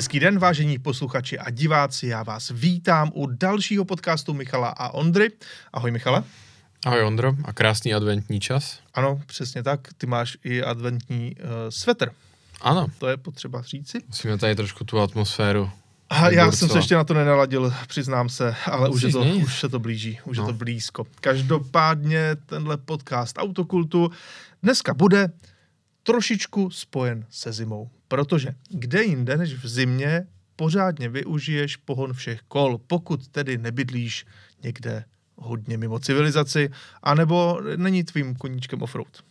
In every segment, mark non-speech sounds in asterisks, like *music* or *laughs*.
Hezký den, vážení posluchači a diváci, já vás vítám u dalšího podcastu Michala a Ondry. Ahoj Michale. Ahoj Ondro a krásný adventní čas. Ano, přesně tak, ty máš i adventní uh, svetr. Ano. To je potřeba říci. Musíme tady trošku tu atmosféru. A já jsem se ještě na to nenaladil, přiznám se, ale už, je to, už se to blíží, už no. je to blízko. Každopádně tenhle podcast Autokultu dneska bude trošičku spojen se zimou. Protože kde jinde než v zimě pořádně využiješ pohon všech kol, pokud tedy nebydlíš někde hodně mimo civilizaci, anebo není tvým koníčkem offroad.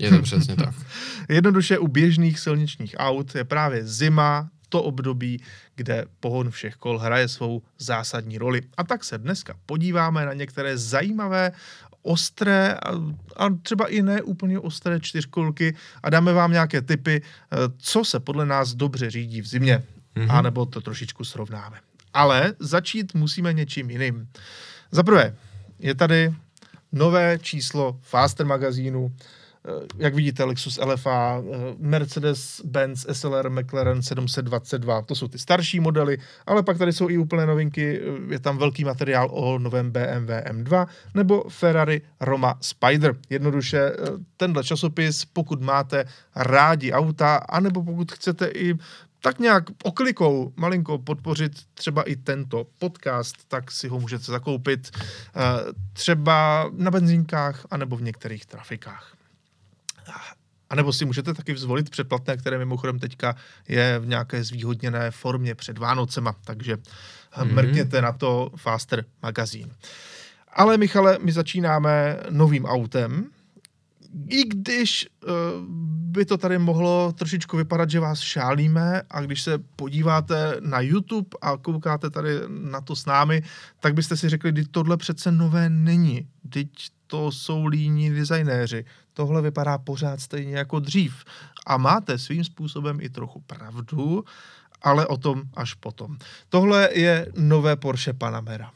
Je to přesně tak. *laughs* Jednoduše u běžných silničních aut je právě zima to období, kde pohon všech kol hraje svou zásadní roli. A tak se dneska podíváme na některé zajímavé ostré a, a třeba i ne úplně ostré čtyřkolky a dáme vám nějaké typy, eh, co se podle nás dobře řídí v zimě, mm-hmm. anebo to trošičku srovnáme. Ale začít musíme něčím jiným. Za prvé, je tady nové číslo Faster magazínu, jak vidíte, Lexus LFA, eh, Mercedes-Benz SLR McLaren 722, to jsou ty starší modely, ale pak tady jsou i úplné novinky, eh, je tam velký materiál o novém BMW M2 nebo Ferrari Roma Spider. Jednoduše tenhle časopis, pokud máte rádi auta, anebo pokud chcete i tak nějak oklikou malinko podpořit třeba i tento podcast, tak si ho můžete zakoupit třeba na benzínkách anebo v některých trafikách. A nebo si můžete taky zvolit předplatné, které mimochodem teďka je v nějaké zvýhodněné formě před Vánocema, takže mm-hmm. mrkněte na to Faster magazín. Ale Michale, my začínáme novým autem, i když uh, by to tady mohlo trošičku vypadat, že vás šálíme a když se podíváte na YouTube a koukáte tady na to s námi, tak byste si řekli, že tohle přece nové není. Teď to jsou líní designéři. Tohle vypadá pořád stejně jako dřív. A máte svým způsobem i trochu pravdu, ale o tom až potom. Tohle je nové Porsche Panamera.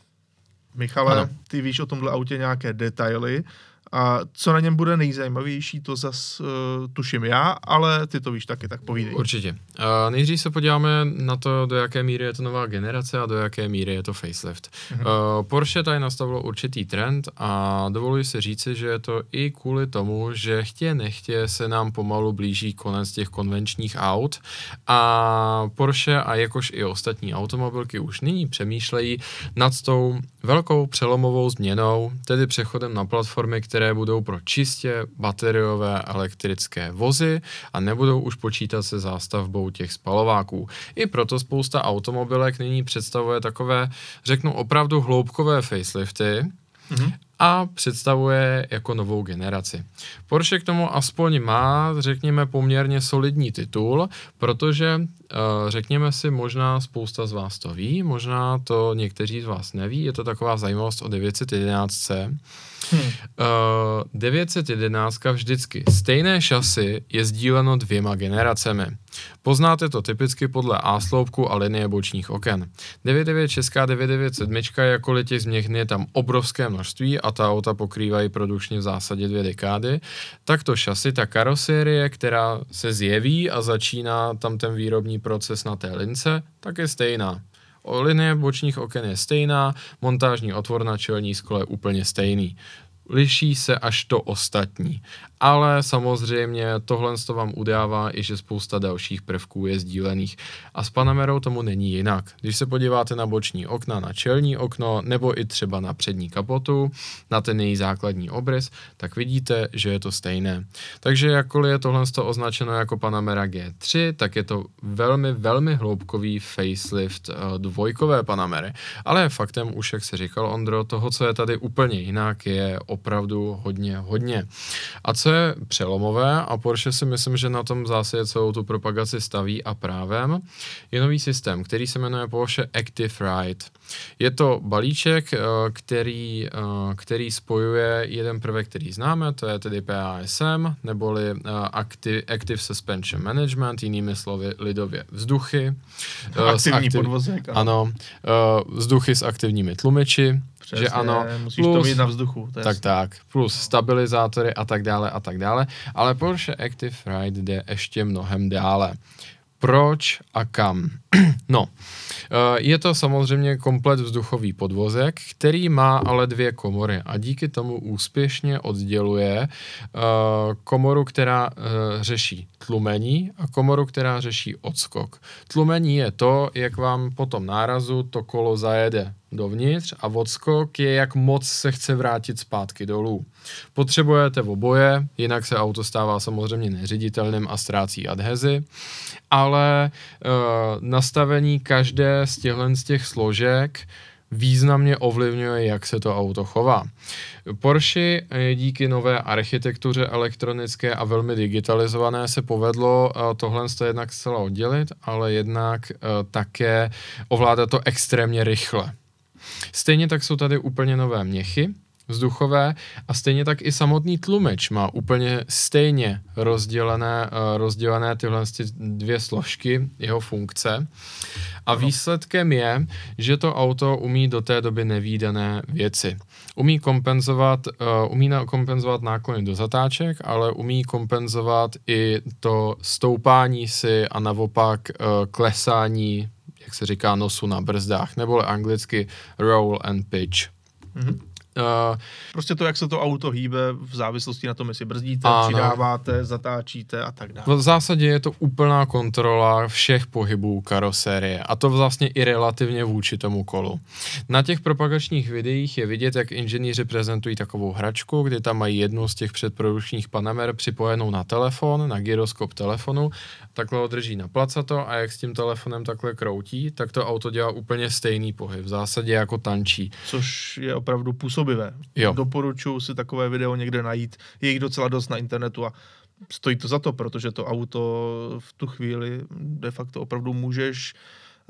Michale, ano. ty víš o tomhle autě nějaké detaily a co na něm bude nejzajímavější, to zas uh, tuším já, ale ty to víš taky, tak povídej. Určitě. Uh, nejdřív se podíváme na to, do jaké míry je to nová generace a do jaké míry je to facelift. Uh-huh. Uh, Porsche tady nastavilo určitý trend a dovoluji se říci, že je to i kvůli tomu, že chtě nechtě se nám pomalu blíží konec těch konvenčních aut a Porsche a jakož i ostatní automobilky už nyní přemýšlejí nad tou velkou přelomovou změnou, tedy přechodem na platformy, které které budou pro čistě bateriové elektrické vozy a nebudou už počítat se zástavbou těch spalováků. I proto spousta automobilek nyní představuje takové, řeknu opravdu hloubkové facelifty, mm-hmm a představuje jako novou generaci. Porsche k tomu aspoň má, řekněme, poměrně solidní titul, protože, řekněme si, možná spousta z vás to ví, možná to někteří z vás neví, je to taková zajímavost o 911. Hmm. Uh, 911 vždycky stejné šasy je sdíleno dvěma generacemi. Poznáte to typicky podle A-sloupku a linie bočních oken. 996 a 997 jako těch změn je tam obrovské množství a ta auta pokrývají produkčně v zásadě dvě dekády, tak to šasy, ta karosérie, která se zjeví a začíná tam ten výrobní proces na té lince, tak je stejná. O linie bočních oken je stejná, montážní otvor na čelní skle je úplně stejný liší se až to ostatní. Ale samozřejmě tohle to vám udává i, že spousta dalších prvků je sdílených. A s Panamerou tomu není jinak. Když se podíváte na boční okna, na čelní okno, nebo i třeba na přední kapotu, na ten její základní obrys, tak vidíte, že je to stejné. Takže jakkoliv je tohle označeno jako Panamera G3, tak je to velmi, velmi hloubkový facelift uh, dvojkové Panamery. Ale faktem už, jak se říkal Ondro, toho, co je tady úplně jinak, je opravdu hodně, hodně. A co je přelomové, a Porsche si myslím, že na tom zase celou tu propagaci staví a právem, je nový systém, který se jmenuje Porsche Active Ride. Je to balíček, eh, který, eh, který spojuje jeden prvek, který známe, to je tedy PASM, neboli eh, Active, Active Suspension Management, jinými slovy lidově vzduchy. Aktivní aktiv, podvozek. Ano, vzduchy s aktivními tlumiči, Přesně, že ano. Musíš plus, to mít na vzduchu. To tak, jasný. tak. Plus stabilizátory a tak dále a tak dále. Ale Porsche Active Ride jde ještě mnohem dále. Proč a kam? *clears throat* no, eh, je to samozřejmě komplet vzduchový podvozek, který má ale dvě komory a díky tomu úspěšně odděluje eh, komoru, která eh, řeší tlumení a komoru, která řeší odskok. Tlumení je to, jak vám po tom nárazu to kolo zajede dovnitř a odskok je, jak moc se chce vrátit zpátky dolů. Potřebujete oboje, jinak se auto stává samozřejmě neřiditelným a ztrácí adhezi, ale e, nastavení každé z těchto z těch složek významně ovlivňuje, jak se to auto chová. Porsche díky nové architektuře elektronické a velmi digitalizované se povedlo eh, tohle jednak zcela oddělit, ale jednak eh, také ovládat to extrémně rychle. Stejně tak jsou tady úplně nové měchy, vzduchové a stejně tak i samotný tlumič má úplně stejně rozdělené, uh, rozdělené tyhle dvě složky, jeho funkce. A výsledkem je, že to auto umí do té doby nevýdané věci. Umí kompenzovat, uh, umí na, kompenzovat náklony do zatáček, ale umí kompenzovat i to stoupání si a naopak uh, klesání jak se říká, nosu na brzdách, nebo anglicky roll and pitch. Mm-hmm. Uh, prostě to, jak se to auto hýbe v závislosti na tom, jestli brzdíte, ano. přidáváte, zatáčíte a tak dále. V zásadě je to úplná kontrola všech pohybů karosérie a to vlastně i relativně vůči tomu kolu. Na těch propagačních videích je vidět, jak inženýři prezentují takovou hračku, kdy tam mají jednu z těch předprodukčních panamer připojenou na telefon, na gyroskop telefonu, takhle ho drží na placato a jak s tím telefonem takhle kroutí, tak to auto dělá úplně stejný pohyb, v zásadě jako tančí. Což je opravdu působivé působivé. Jo. Doporučuji si takové video někde najít. Je jich docela dost na internetu a stojí to za to, protože to auto v tu chvíli de facto opravdu můžeš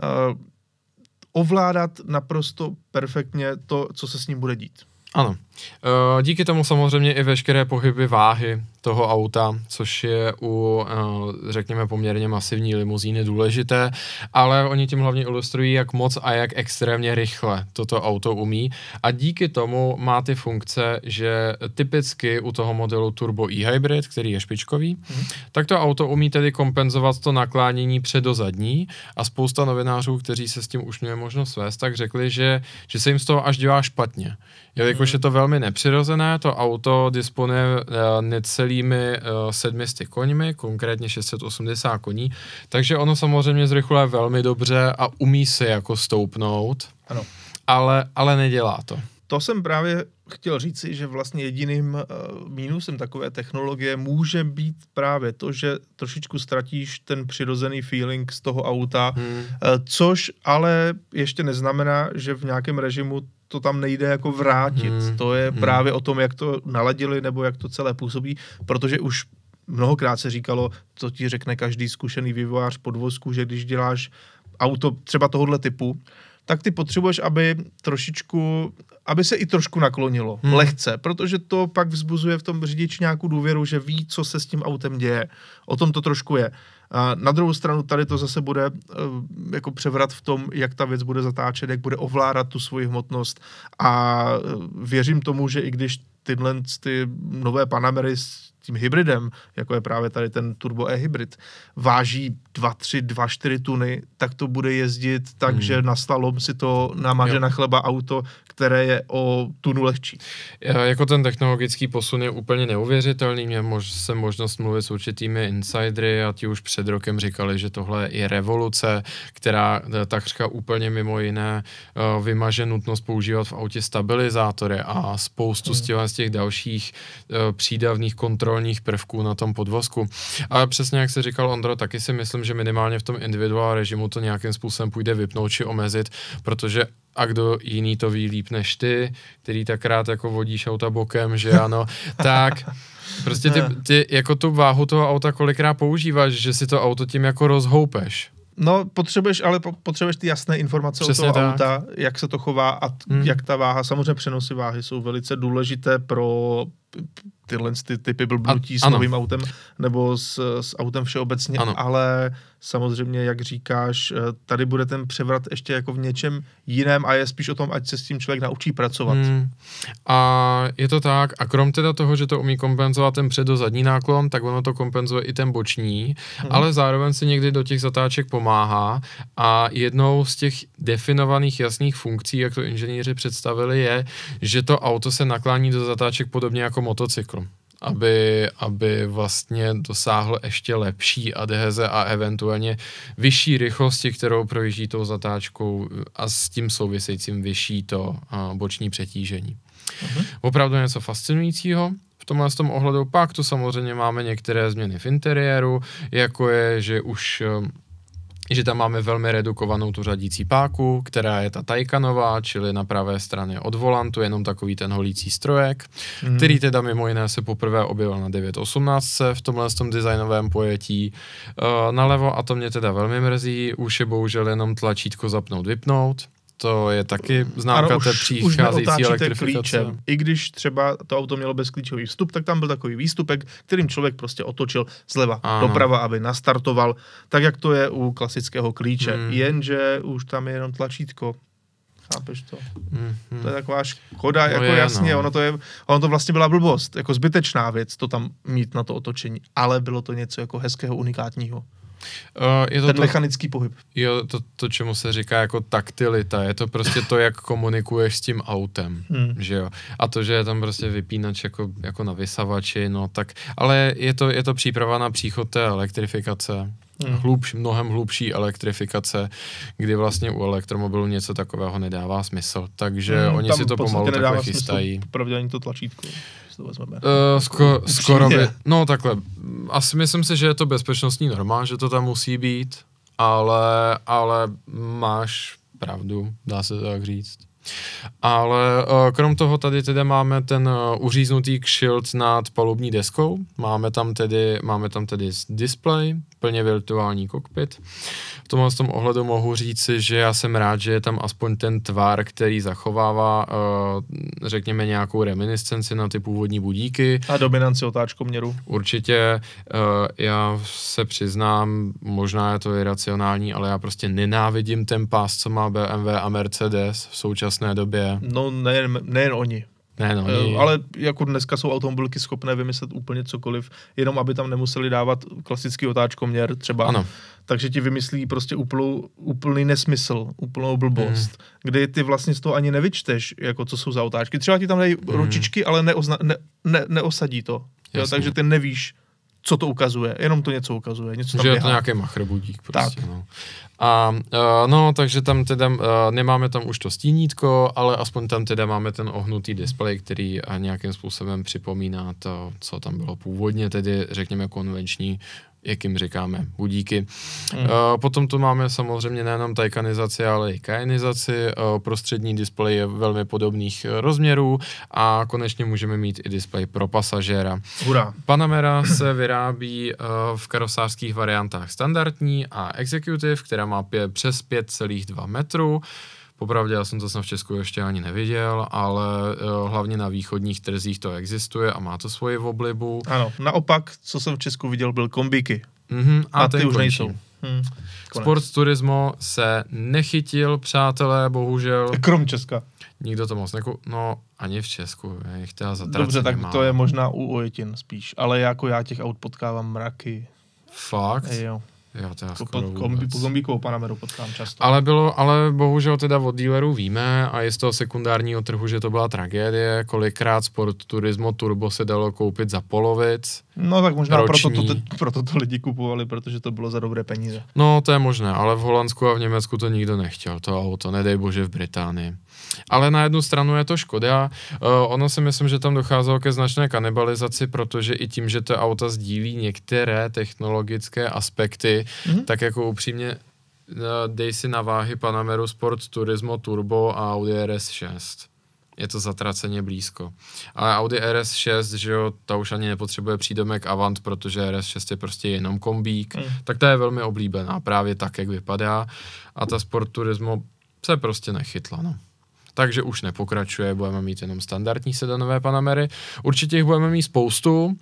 uh, ovládat naprosto perfektně to, co se s ním bude dít. Ano. Eh, díky tomu samozřejmě i veškeré pohyby váhy toho auta, což je u, eh, řekněme, poměrně masivní limuzíny důležité, ale oni tím hlavně ilustrují, jak moc a jak extrémně rychle toto auto umí a díky tomu má ty funkce, že typicky u toho modelu Turbo e-Hybrid, který je špičkový, hmm. tak to auto umí tedy kompenzovat to naklánění předozadní a spousta novinářů, kteří se s tím už měli možnost svést, tak řekli, že, že se jim z toho až dělá špatně. Jelikož hmm. je to velmi nepřirozené, to auto disponuje uh, necelými uh, 700 koňmi, konkrétně 680 koní, takže ono samozřejmě zrychluje velmi dobře a umí se jako stoupnout, ano. Ale, ale nedělá to. To jsem právě chtěl říci, že vlastně jediným uh, mínusem takové technologie může být právě to, že trošičku ztratíš ten přirozený feeling z toho auta, hmm. uh, což ale ještě neznamená, že v nějakém režimu to tam nejde jako vrátit. Hmm. To je hmm. právě o tom, jak to naladili nebo jak to celé působí, protože už mnohokrát se říkalo, co ti řekne každý zkušený vývojář podvozku, že když děláš auto třeba tohohle typu, tak ty potřebuješ, aby trošičku, aby se i trošku naklonilo, hmm. lehce, protože to pak vzbuzuje v tom řidič nějakou důvěru, že ví, co se s tím autem děje. O tom to trošku je. A na druhou stranu tady to zase bude uh, jako převrat v tom, jak ta věc bude zatáčet, jak bude ovládat tu svoji hmotnost a uh, věřím tomu, že i když tyhle ty nové Panamery tím hybridem, jako je právě tady ten Turbo e-hybrid, váží 2, 3, 2, 4 tuny, tak to bude jezdit tak, hmm. že na slalom si to namaže jo. na chleba auto, které je o tunu lehčí. Já, jako ten technologický posun je úplně neuvěřitelný. Měl mož, jsem možnost mluvit s určitými insidery a ti už před rokem říkali, že tohle je revoluce, která eh, takřka úplně mimo jiné uh, vymaže nutnost používat v autě stabilizátory a spoustu hmm. z těch dalších přídavných kontrolních prvků na tom podvozku. Ale přesně jak se říkal Ondro, taky si myslím, že minimálně v tom individuál režimu to nějakým způsobem půjde vypnout či omezit, protože a kdo jiný to ví líp než ty, který tak rád jako vodíš auta bokem, že ano, *laughs* tak prostě ty, ty jako tu váhu toho auta kolikrát používáš, že si to auto tím jako rozhoupeš. No, potřebuješ, ale potřebuješ ty jasné informace Přesně o toho tak. auta, jak se to chová a t- hmm. jak ta váha, samozřejmě přenosy váhy jsou velice důležité pro tyhle ty typy blbnutí A- s ano. novým autem nebo s, s autem všeobecně, Ano. ale samozřejmě, jak říkáš, eh, tady bude ten převrat ještě jako v něčem jiném a je spíš o tom, ať se s tím člověk naučí pracovat. Hmm. A je to tak, a krom teda toho, že to umí kompenzovat ten před zadní náklon, tak ono to kompenzuje i ten boční, Mhm. ale zároveň si někdy do těch zatáček pomáhá a jednou z těch definovaných jasných funkcí, jak to inženýři představili, je, že to auto se naklání do zatáček podobně jako motocykl. Aby, aby vlastně dosáhl ještě lepší adheze a eventuálně vyšší rychlosti, kterou projíždí tou zatáčkou a s tím souvisejícím vyšší to a, boční přetížení. Mhm. Opravdu něco fascinujícího. V tomhle z tom ohledu pak tu samozřejmě máme některé změny v interiéru, jako je, že už že tam máme velmi redukovanou tu řadící páku, která je ta Taycanová, čili na pravé straně od volantu, jenom takový ten holící strojek, Mhm. který teda mimo jiné se poprvé objevil na 918 v tomhle tom designovém pojetí. Uh, nalevo, a to mě teda velmi mrzí, už je bohužel jenom tlačítko zapnout, vypnout. To je taky známka Ano, té přicházející elektrifikace. klíčem. I když třeba to auto mělo bezklíčový vstup, tak tam byl takový výstupek, kterým člověk prostě otočil zleva Ano. doprava, aby nastartoval, tak jak to je u klasického klíče. Hmm. Jenže už tam je jenom tlačítko. Chápeš to? Mm, mm. To je taková škoda, No jako je, jasně, no. ono to, je, ono to vlastně byla blbost, jako zbytečná věc to tam mít na to otočení, ale bylo to něco jako hezkého, unikátního. Uh, je to, Ten to, mechanický pohyb. jo, to, to, čemu se říká jako taktilita, je to prostě to, jak komunikuješ s tím autem, Hmm. že jo. A to, že je tam prostě vypínač jako, jako na vysavači, no tak, ale je to, je to příprava na příchod té elektrifikace, Hmm. hlubš, mnohem hlubší elektrifikace, kdy vlastně u elektromobilu něco takového nedává smysl, takže Hmm, oni si to pomalu takhle smysl chystají. Popravdě ani to tlačítko, to vezmeme. Uh, sko, skoro by, no takhle, asi myslím si, že je to bezpečnostní norma, že to tam musí být, ale, ale máš pravdu, dá se to tak říct. Ale uh, krom toho tady teda máme ten uh, uříznutý kšilt nad palubní deskou, máme tam tedy, máme tam tedy display, plně virtuální kokpit. V tomhle tom ohledu mohu říci, že já jsem rád, že je tam aspoň ten tvar, který zachovává, uh, řekněme, nějakou reminiscenci na ty původní budíky. A dominanci otáčkoměru. Určitě, já se přiznám, možná je to iracionální, ale já prostě nenávidím ten pás, co má BMW a Mercedes v současné době. No nejen, nejen oni. Ne, no, Eh, oni, Ale jako dneska jsou automobilky schopné vymyslet úplně cokoliv, jenom aby tam nemuseli dávat klasický otáčkoměr třeba. Ano. Takže ti vymyslí prostě úplnou, úplný nesmysl, úplnou blbost, hmm. kdy ty vlastně z toho ani nevyčteš, jako co jsou za otáčky. Třeba ti tam dají hmm. ručičky, ale neozna, ne, ne, neosadí to. Jo, takže ty nevíš, co to ukazuje, jenom to něco ukazuje, něco tam že je to běhá. nějaký machrbudík prostě, Tak. no. A uh, no, takže tam teda uh, nemáme tam už to stínítko, ale aspoň tam teda máme ten ohnutý displej, který uh, nějakým způsobem připomíná to, co tam bylo původně, tedy řekněme konvenční jak jim říkáme, budíky. Hmm. Mm. Uh, potom tu máme samozřejmě nejenom tajkanizaci, ale i kajenizaci. Uh, prostřední displej je velmi podobných eh, rozměrů a konečně můžeme mít i displej pro pasažéra. Hurá. Panamera se vyrábí uh, v karosářských variantách standardní a executive, která má pě- přes 5,2 metru. Popravdě já jsem to snad v Česku ještě ani neviděl, ale uh, hlavně na východních trzích to existuje a má to svoji oblibu. Ano, naopak, co jsem v Česku viděl, byl kombíky. Mm-hmm, A, a ty už končí. nejsou. Hm. Konec. Sport Turismo se nechytil, přátelé, bohužel. Krom Česka. Nikdo to moc neku... No, ani v Česku, jich teda zatraceně Dobře, tak málo. to je možná u ojetin spíš, ale jako já těch aut potkávám mraky. Fakt? Jo. Já skoro pod kombi, kombíkovou Panameru potkám často. Ale bylo, ale bohužel teda od dealerů víme a je z toho sekundárního trhu, že to byla tragédie, kolikrát Sport Turismo Turbo se dalo koupit za polovic. No tak možná proto to, proto to lidi kupovali, protože to bylo za dobré peníze. No, to je možné, ale v Holandsku a v Německu to nikdo nechtěl, to auto, nedej bože v Británii. Ale na jednu stranu je to škoda. Uh, ono si myslím, že tam docházelo ke značné kanibalizaci, protože i tím, že to auta sdílí některé technologické aspekty, Mhm. tak jako upřímně uh, dej si na váhy Panameru Sport Turismo Turbo a Audi RS6. Je to zatraceně blízko. Ale Audi RS6, že jo, ta už ani nepotřebuje přídomek Avant, protože RS6 je prostě jenom kombík, Hmm. tak ta je velmi oblíbená, právě tak, jak vypadá. A ta Sport Turismo se prostě nechytla, no. Takže už nepokračuje, budeme mít jenom standardní sedanové Panamery. Určitě jich budeme mít spoustu,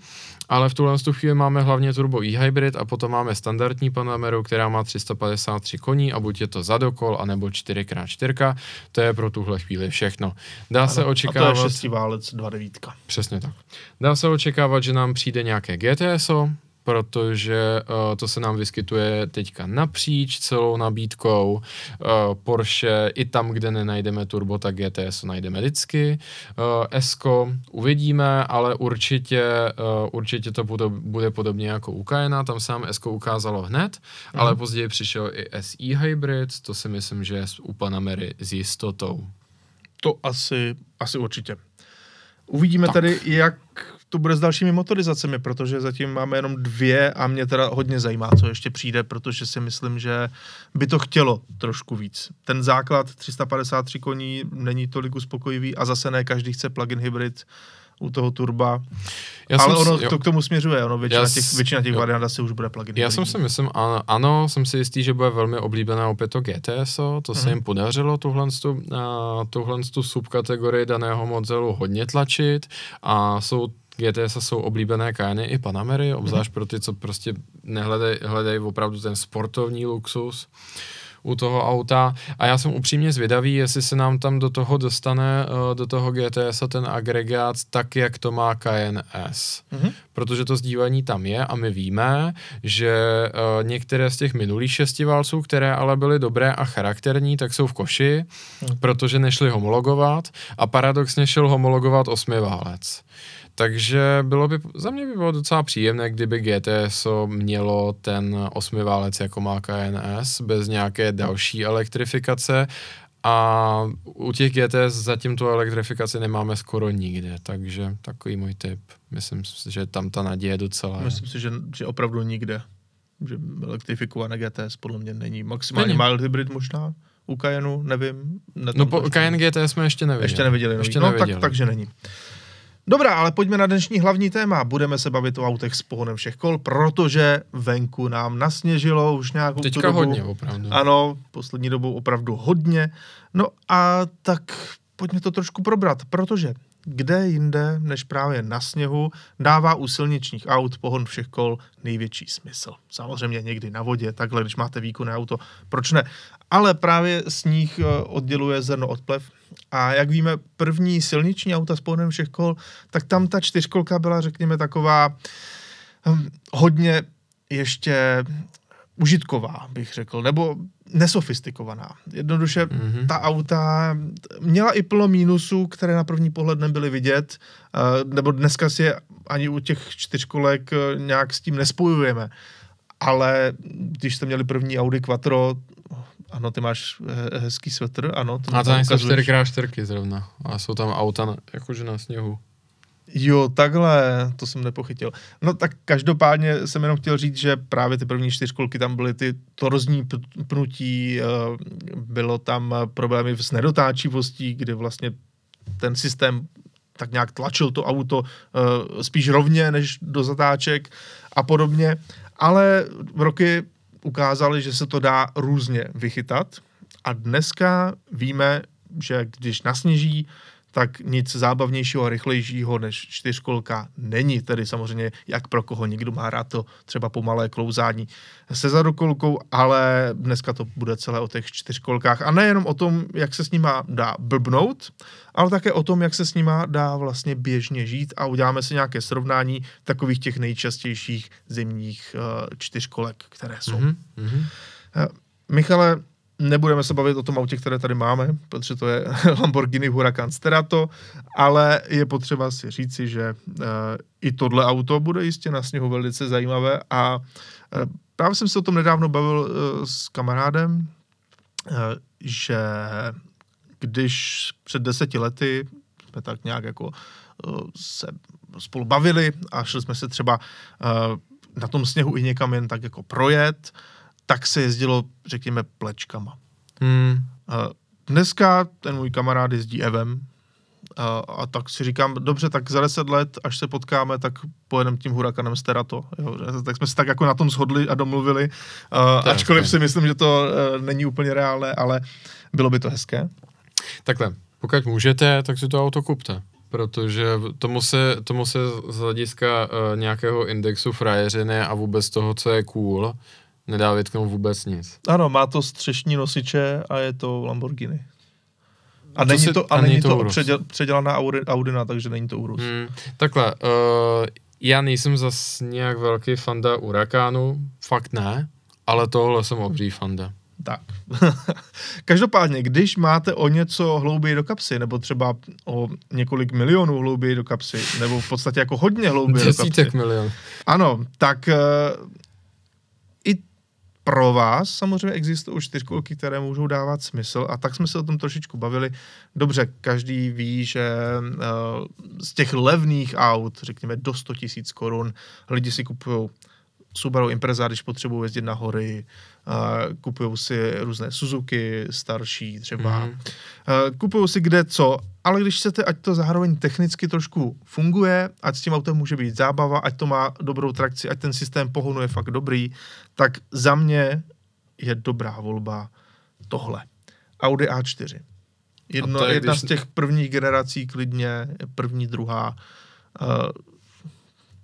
ale v tuhle chvíli máme hlavně turbo e-hybrid a potom máme standardní Panameru, která má 353 koní a buď je to zadokol, anebo 4x4. To je pro tuhle chvíli všechno. Dá ano, se očekávat... A to je šestý válec 2.9. Přesně tak. Dá se očekávat, že nám přijde nějaké GTSO, protože uh, to se nám vyskytuje teďka napříč celou nabídkou. Uh, Porsche i tam, kde nenajdeme turbo, tak GTS najdeme vždycky. Uh, Esko uvidíme, ale určitě, uh, určitě to bude, bude podobně jako u Cayena, tam se nám Esko ukázalo hned, mm. ale později přišel i SE Hybrid, to si myslím, že je u Panamery s jistotou. To asi, asi určitě. Uvidíme tak. tady, jak to bude s dalšími motorizacemi, protože zatím máme jenom dvě a mě teda hodně zajímá, co ještě přijde, protože si myslím, že by to chtělo trošku víc. Ten základ 353 koní není tolik uspokojivý a zase ne každý chce plug-in hybrid u toho turba. Já Ale ono jo. to k tomu směřuje, ono většina já těch, většina těch variant asi už bude plug-in. Já jsem si myslím, ano, ano, jsem si jistý, že bude velmi oblíbené opět to GTSO, to mm-hmm. se mhm. jim podařilo tuhle, tu, tuhle tu subkategorii daného modelu hodně tlačit a jsou GTS jsou oblíbené Cayenne i Panamery, obzvlášť mm-hmm. pro ty, co prostě nehledají hledaj opravdu ten sportovní luxus u toho auta a já jsem upřímně zvědavý, jestli se nám tam do toho dostane, uh, do toho GTS a ten agregát tak, jak to má Cayenne S. Mm-hmm. Protože to sdílení tam je a my víme, že uh, některé z těch minulých šesti válců, které ale byly dobré a charakterní, tak jsou v koši, mm-hmm. protože nešli homologovat a paradoxně šel homologovat osmi válec. Takže bylo by, za mě by bylo docela příjemné, kdyby GTSO mělo ten osmiválec jako má KNS bez nějaké další elektrifikace a u těch GTS zatím tu elektrifikaci nemáme skoro nikde, takže takový můj tip. Myslím si, že tam ta naděje docela Myslím si, že, že opravdu nikde. Že elektrifikované GTS podle mě není. Maximálně není. mild hybrid možná u Cayenu, nevím. No po Cayenne GTS jsme ještě neviděli. Ještě neviděli. Ještě no, neviděli. Tak, takže není. Dobrá, ale pojďme na dnešní hlavní téma. Budeme se bavit o autech s pohonem všech kol, protože venku nám nasněžilo už nějakou Teďka dobu. hodně, opravdu. Ano, poslední dobou opravdu hodně. No a tak pojďme to trošku probrat, protože kde jinde než právě na sněhu dává u silničních aut pohon všech kol největší smysl. Samozřejmě někdy na vodě, takhle, když máte výkonné auto, proč ne? Ale právě sníh eh, odděluje zrno od plev a jak víme, první silniční auta s pohonem všech kol, tak tam ta čtyřkolka byla, řekněme, taková hm, hodně ještě užitková, bych řekl, nebo nesofistikovaná. Jednoduše mm-hmm. ta auta měla i plno mínusů, které na první pohled nebyly vidět, uh, nebo dneska si je ani u těch čtyřkolek uh, nějak s tím nespojujeme. Ale když jste měli první Audi Quattro, ano, ty máš hezký svetr, ano. A to jsou 4x4 zrovna. A jsou tam auta jakože na sněhu. Jo, takhle, to jsem nepochytil. No tak každopádně jsem jenom chtěl říct, že právě ty první čtyřkolky tam byly ty torzní pnutí, eh, bylo tam problémy s nedotáčivostí, kdy vlastně ten systém tak nějak tlačil to auto eh, spíš rovně než do zatáček a podobně, ale roky ukázali, že se to dá různě vychytat a dneska víme, že když nasněží, tak nic zábavnějšího a rychlejšího než čtyřkolka není. Tedy samozřejmě jak pro koho někdo má rád to třeba pomalé klouzání se zadokolkou, ale dneska to bude celé o těch čtyřkolkách. A nejenom o tom, jak se s nima dá blbnout, ale také o tom, jak se s nima dá vlastně běžně žít a uděláme si nějaké srovnání takových těch nejčastějších zimních uh, čtyřkolek, které jsou. Mm-hmm. Michale, Nebudeme se bavit o tom autě, které tady máme, protože to je *laughs* Lamborghini Huracan Sterato, ale je potřeba si říci, že uh, i tohle auto bude jistě na sněhu velice zajímavé a uh, právě jsem se o tom nedávno bavil uh, s kamarádem, uh, že když před deseti lety jsme tak nějak jako uh, se spolu bavili a šli jsme se třeba uh, na tom sněhu i někam jen tak jako projet, uh, tak se jezdilo, řekněme, plečkama. Hmm. Dneska ten můj kamarád jezdí Evem a, a tak si říkám, dobře, tak za deset let, až se potkáme, tak pojedeme tím hurakanem Sterato. Jo, tak jsme se tak jako na tom shodli a domluvili, uh, ačkoliv si myslím, že to uh, není úplně reálné, ale bylo by to hezké. Takhle, Pokud můžete, tak si to auto kupte. Protože tomu se, tomu se z hlediska uh, nějakého indexu frajeřiny a vůbec toho, co je cool, nedá vytknout vůbec nic. Ano, má to střešní nosiče a je to Lamborghini. A To není to, a a není to to předěl, předělaná Audi, Audina, takže není to Urus. Hmm, takhle, uh, já nejsem zas nějak velký fanda Urakánu, fakt ne, ale tohle jsem obří fanda. Tak. *laughs* Každopádně, když máte o něco hlouběji do kapsy, nebo třeba o několik milionů hlouběji do kapsy, nebo v podstatě jako hodně hlouběji do kapsy, Desítek milion. Ano, tak i pro vás samozřejmě existují čtyřkolky, které můžou dávat smysl a tak jsme se o tom trošičku bavili. Dobře, každý ví, že uh, z těch levných aut, řekněme do 100 tisíc korun, lidi si kupují Subaru Impreza, když potřebují jezdit na hory, kupují si různé Suzuki, starší třeba, mm. kupují si kde co, ale když chcete, ať to zároveň technicky trošku funguje, ať s tím autem může být zábava, ať to má dobrou trakci, ať ten systém pohonu je fakt dobrý, tak za mě je dobrá volba tohle. Audi A4. Jedno, je, jedna když- z těch prvních generací klidně, první, druhá. Uh,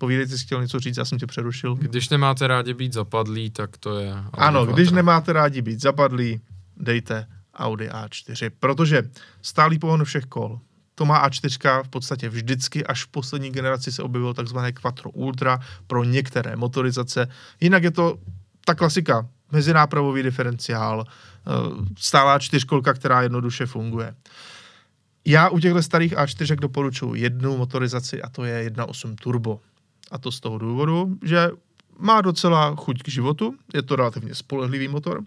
povídejte, jsi chtěl něco říct, já jsem tě přerušil. Když nemáte rádi být zapadlý, tak to je... Audi Ano, když nemáte rádi být zapadlí, dejte Audi A4, protože stálý pohon všech kol, to má A4 v podstatě vždycky, až v poslední generaci se objevilo takzvané Quattro Ultra pro některé motorizace. Jinak je to ta klasika, mezinápravový diferenciál, eh, stálá čtyřkolka, která jednoduše funguje. Já u těchto starých A4 doporučuji jednu motorizaci a to je 1.8 Turbo. A to z toho důvodu, že má docela chuť k životu, je to relativně spolehlivý motor,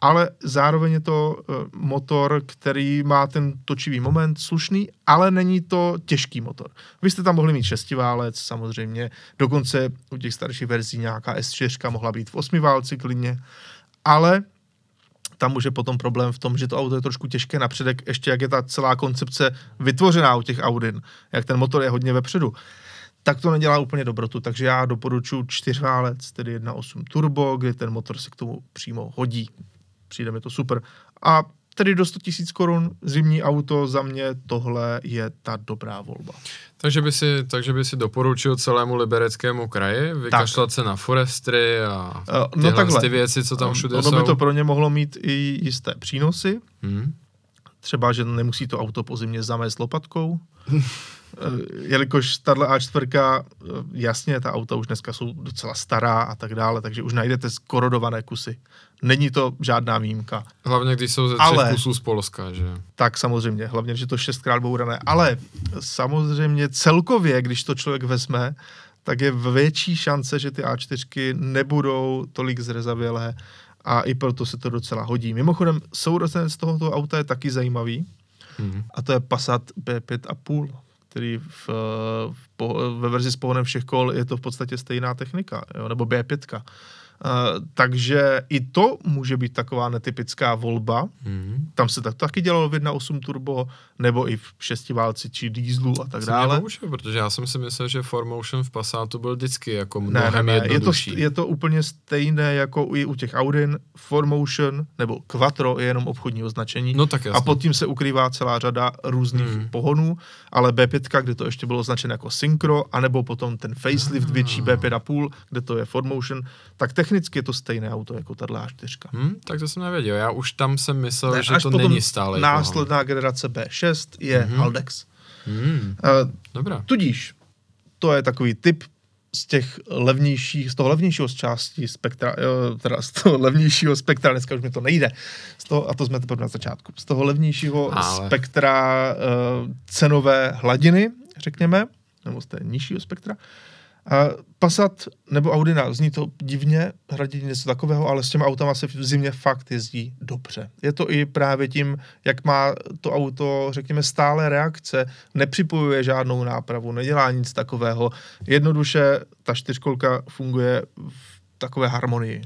ale zároveň je to eh, motor, který má ten točivý moment slušný, ale není to těžký motor. Vy jste tam mohli mít šestiválec, samozřejmě, dokonce u těch starších verzí nějaká S4 mohla být v osmiválci klidně, ale tam už je potom problém v tom, že to auto je trošku těžké na předek, ještě jak je ta celá koncepce vytvořená u těch Audin, jak ten motor je hodně vepředu tak to nedělá úplně dobrotu, takže já doporučuji čtyřválec, tedy 1.8 turbo, kdy ten motor se k tomu přímo hodí. Přijde mi to super. A tedy do 100 000 korun zimní auto, za mě tohle je ta dobrá volba. Takže by, si, takže by si doporučil celému libereckému kraji vykašlat se na forestry a Eh, no tyhle takhle. ty věci, co tam všude ono jsou. by to pro ně mohlo mít i jisté přínosy, Hmm. třeba, že nemusí to auto po zimě zamést lopatkou, Eh, *laughs* jelikož tahle A4, eh, jasně, ta auta už dneska jsou docela stará a tak dále, takže už najdete skorodované kusy. Není to žádná výjimka. Hlavně, když jsou ze třech Ale- kusů z Polska, že? Tak samozřejmě, hlavně, že to šestkrát bourané. Ale samozřejmě celkově, když to člověk vezme, tak je větší šance, že ty A4 nebudou tolik zrezavělé a i proto se to docela hodí. Mimochodem, sourozenec tohoto auta je taky zajímavý Hmm. a to je Passat B5,5, který v, v, po- ve verzi s pohonem všech kol je to v podstatě stejná technika, jo, nebo B5. Uh, takže i to může být taková netypická volba, Hmm. tam se tak taky dělalo v 1.8 turbo, nebo i v šestiválci či dýzlu a tak dále. poučil, protože já jsem si myslel, že Formotion v Passatu byl vždycky jako Ne, mnohem ne, ne, je to, je to úplně stejné jako i u těch Audin, Formotion nebo Quattro je jenom obchodní označení. No tak. A pod tím se ukrývá celá řada různých Hmm. hmm. pohonů, ale B5, kde to ještě bylo označeno jako Synchro, anebo potom ten facelift Ah. větší B5,5, kde to je Formotion, tak technicky je to stejné auto jako ta A4. Hmm, tak to jsem nevěděl. Já už tam jsem myslel, Ne, že to není stále. Následná generace B6 je Mhm. mm-hmm. Haldex. Hmm, Uh, dobrá. Tudíž to je takový typ z těch levnějších, z toho levnějšího z části spektra, jo, teda z toho *laughs* levnějšího spektra, dneska už mi to nejde, z toho, a to jsme teprve na začátku, z toho levnějšího Ale. Spektra uh, cenové hladiny, řekněme, nebo z té nižšího spektra. A Passat nebo Audina, zní to divně, hradit něco takového, ale s těma autama se v zimě fakt jezdí dobře. Je to i právě tím, jak má to auto, řekněme, stále reakce, nepřipojuje žádnou nápravu, nedělá nic takového. Jednoduše ta čtyřkolka funguje v takové harmonii.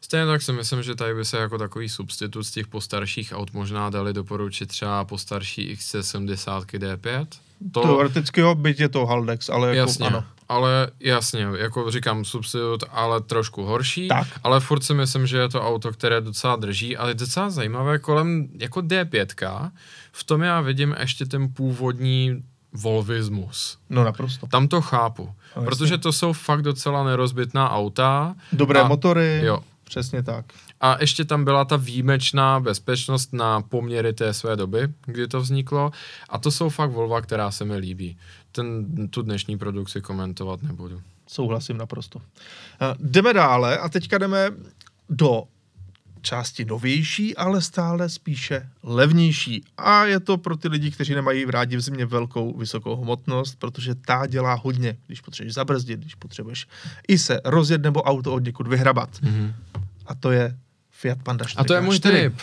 Stejně tak si myslím, že tady by se jako takový substitut z těch postarších aut možná dali doporučit třeba postarší XC70 D5. To, Teoreticky jo, byť je to Haldex, ale jako jasně, ano. Ale jasně, jako říkám substitut, ale trošku horší, Tak. ale furt si myslím, že je to auto, které docela drží, ale je docela zajímavé kolem jako D5, v tom já vidím ještě ten původní volvismus. No naprosto. Tam to chápu, No, jasně. protože to jsou fakt docela nerozbitná auta. Dobré a, motory, Jo. přesně tak. A ještě tam byla ta výjimečná bezpečnost na poměry té své doby, kdy to vzniklo. A to jsou fakt Volva, která se mi líbí. Ten, tu dnešní produkci komentovat nebudu. Souhlasím naprosto. Eh, Jdeme dále a teďka jdeme do části novější, ale stále spíše levnější. A je to pro ty lidi, kteří nemají v rádi v zimě velkou vysokou hmotnost, protože ta dělá hodně, když potřebuješ zabrzdit, když potřebuješ i se rozjet nebo auto od někud vyhrabat. Mhm. A to je Fiat Panda 4 A to je můj tip.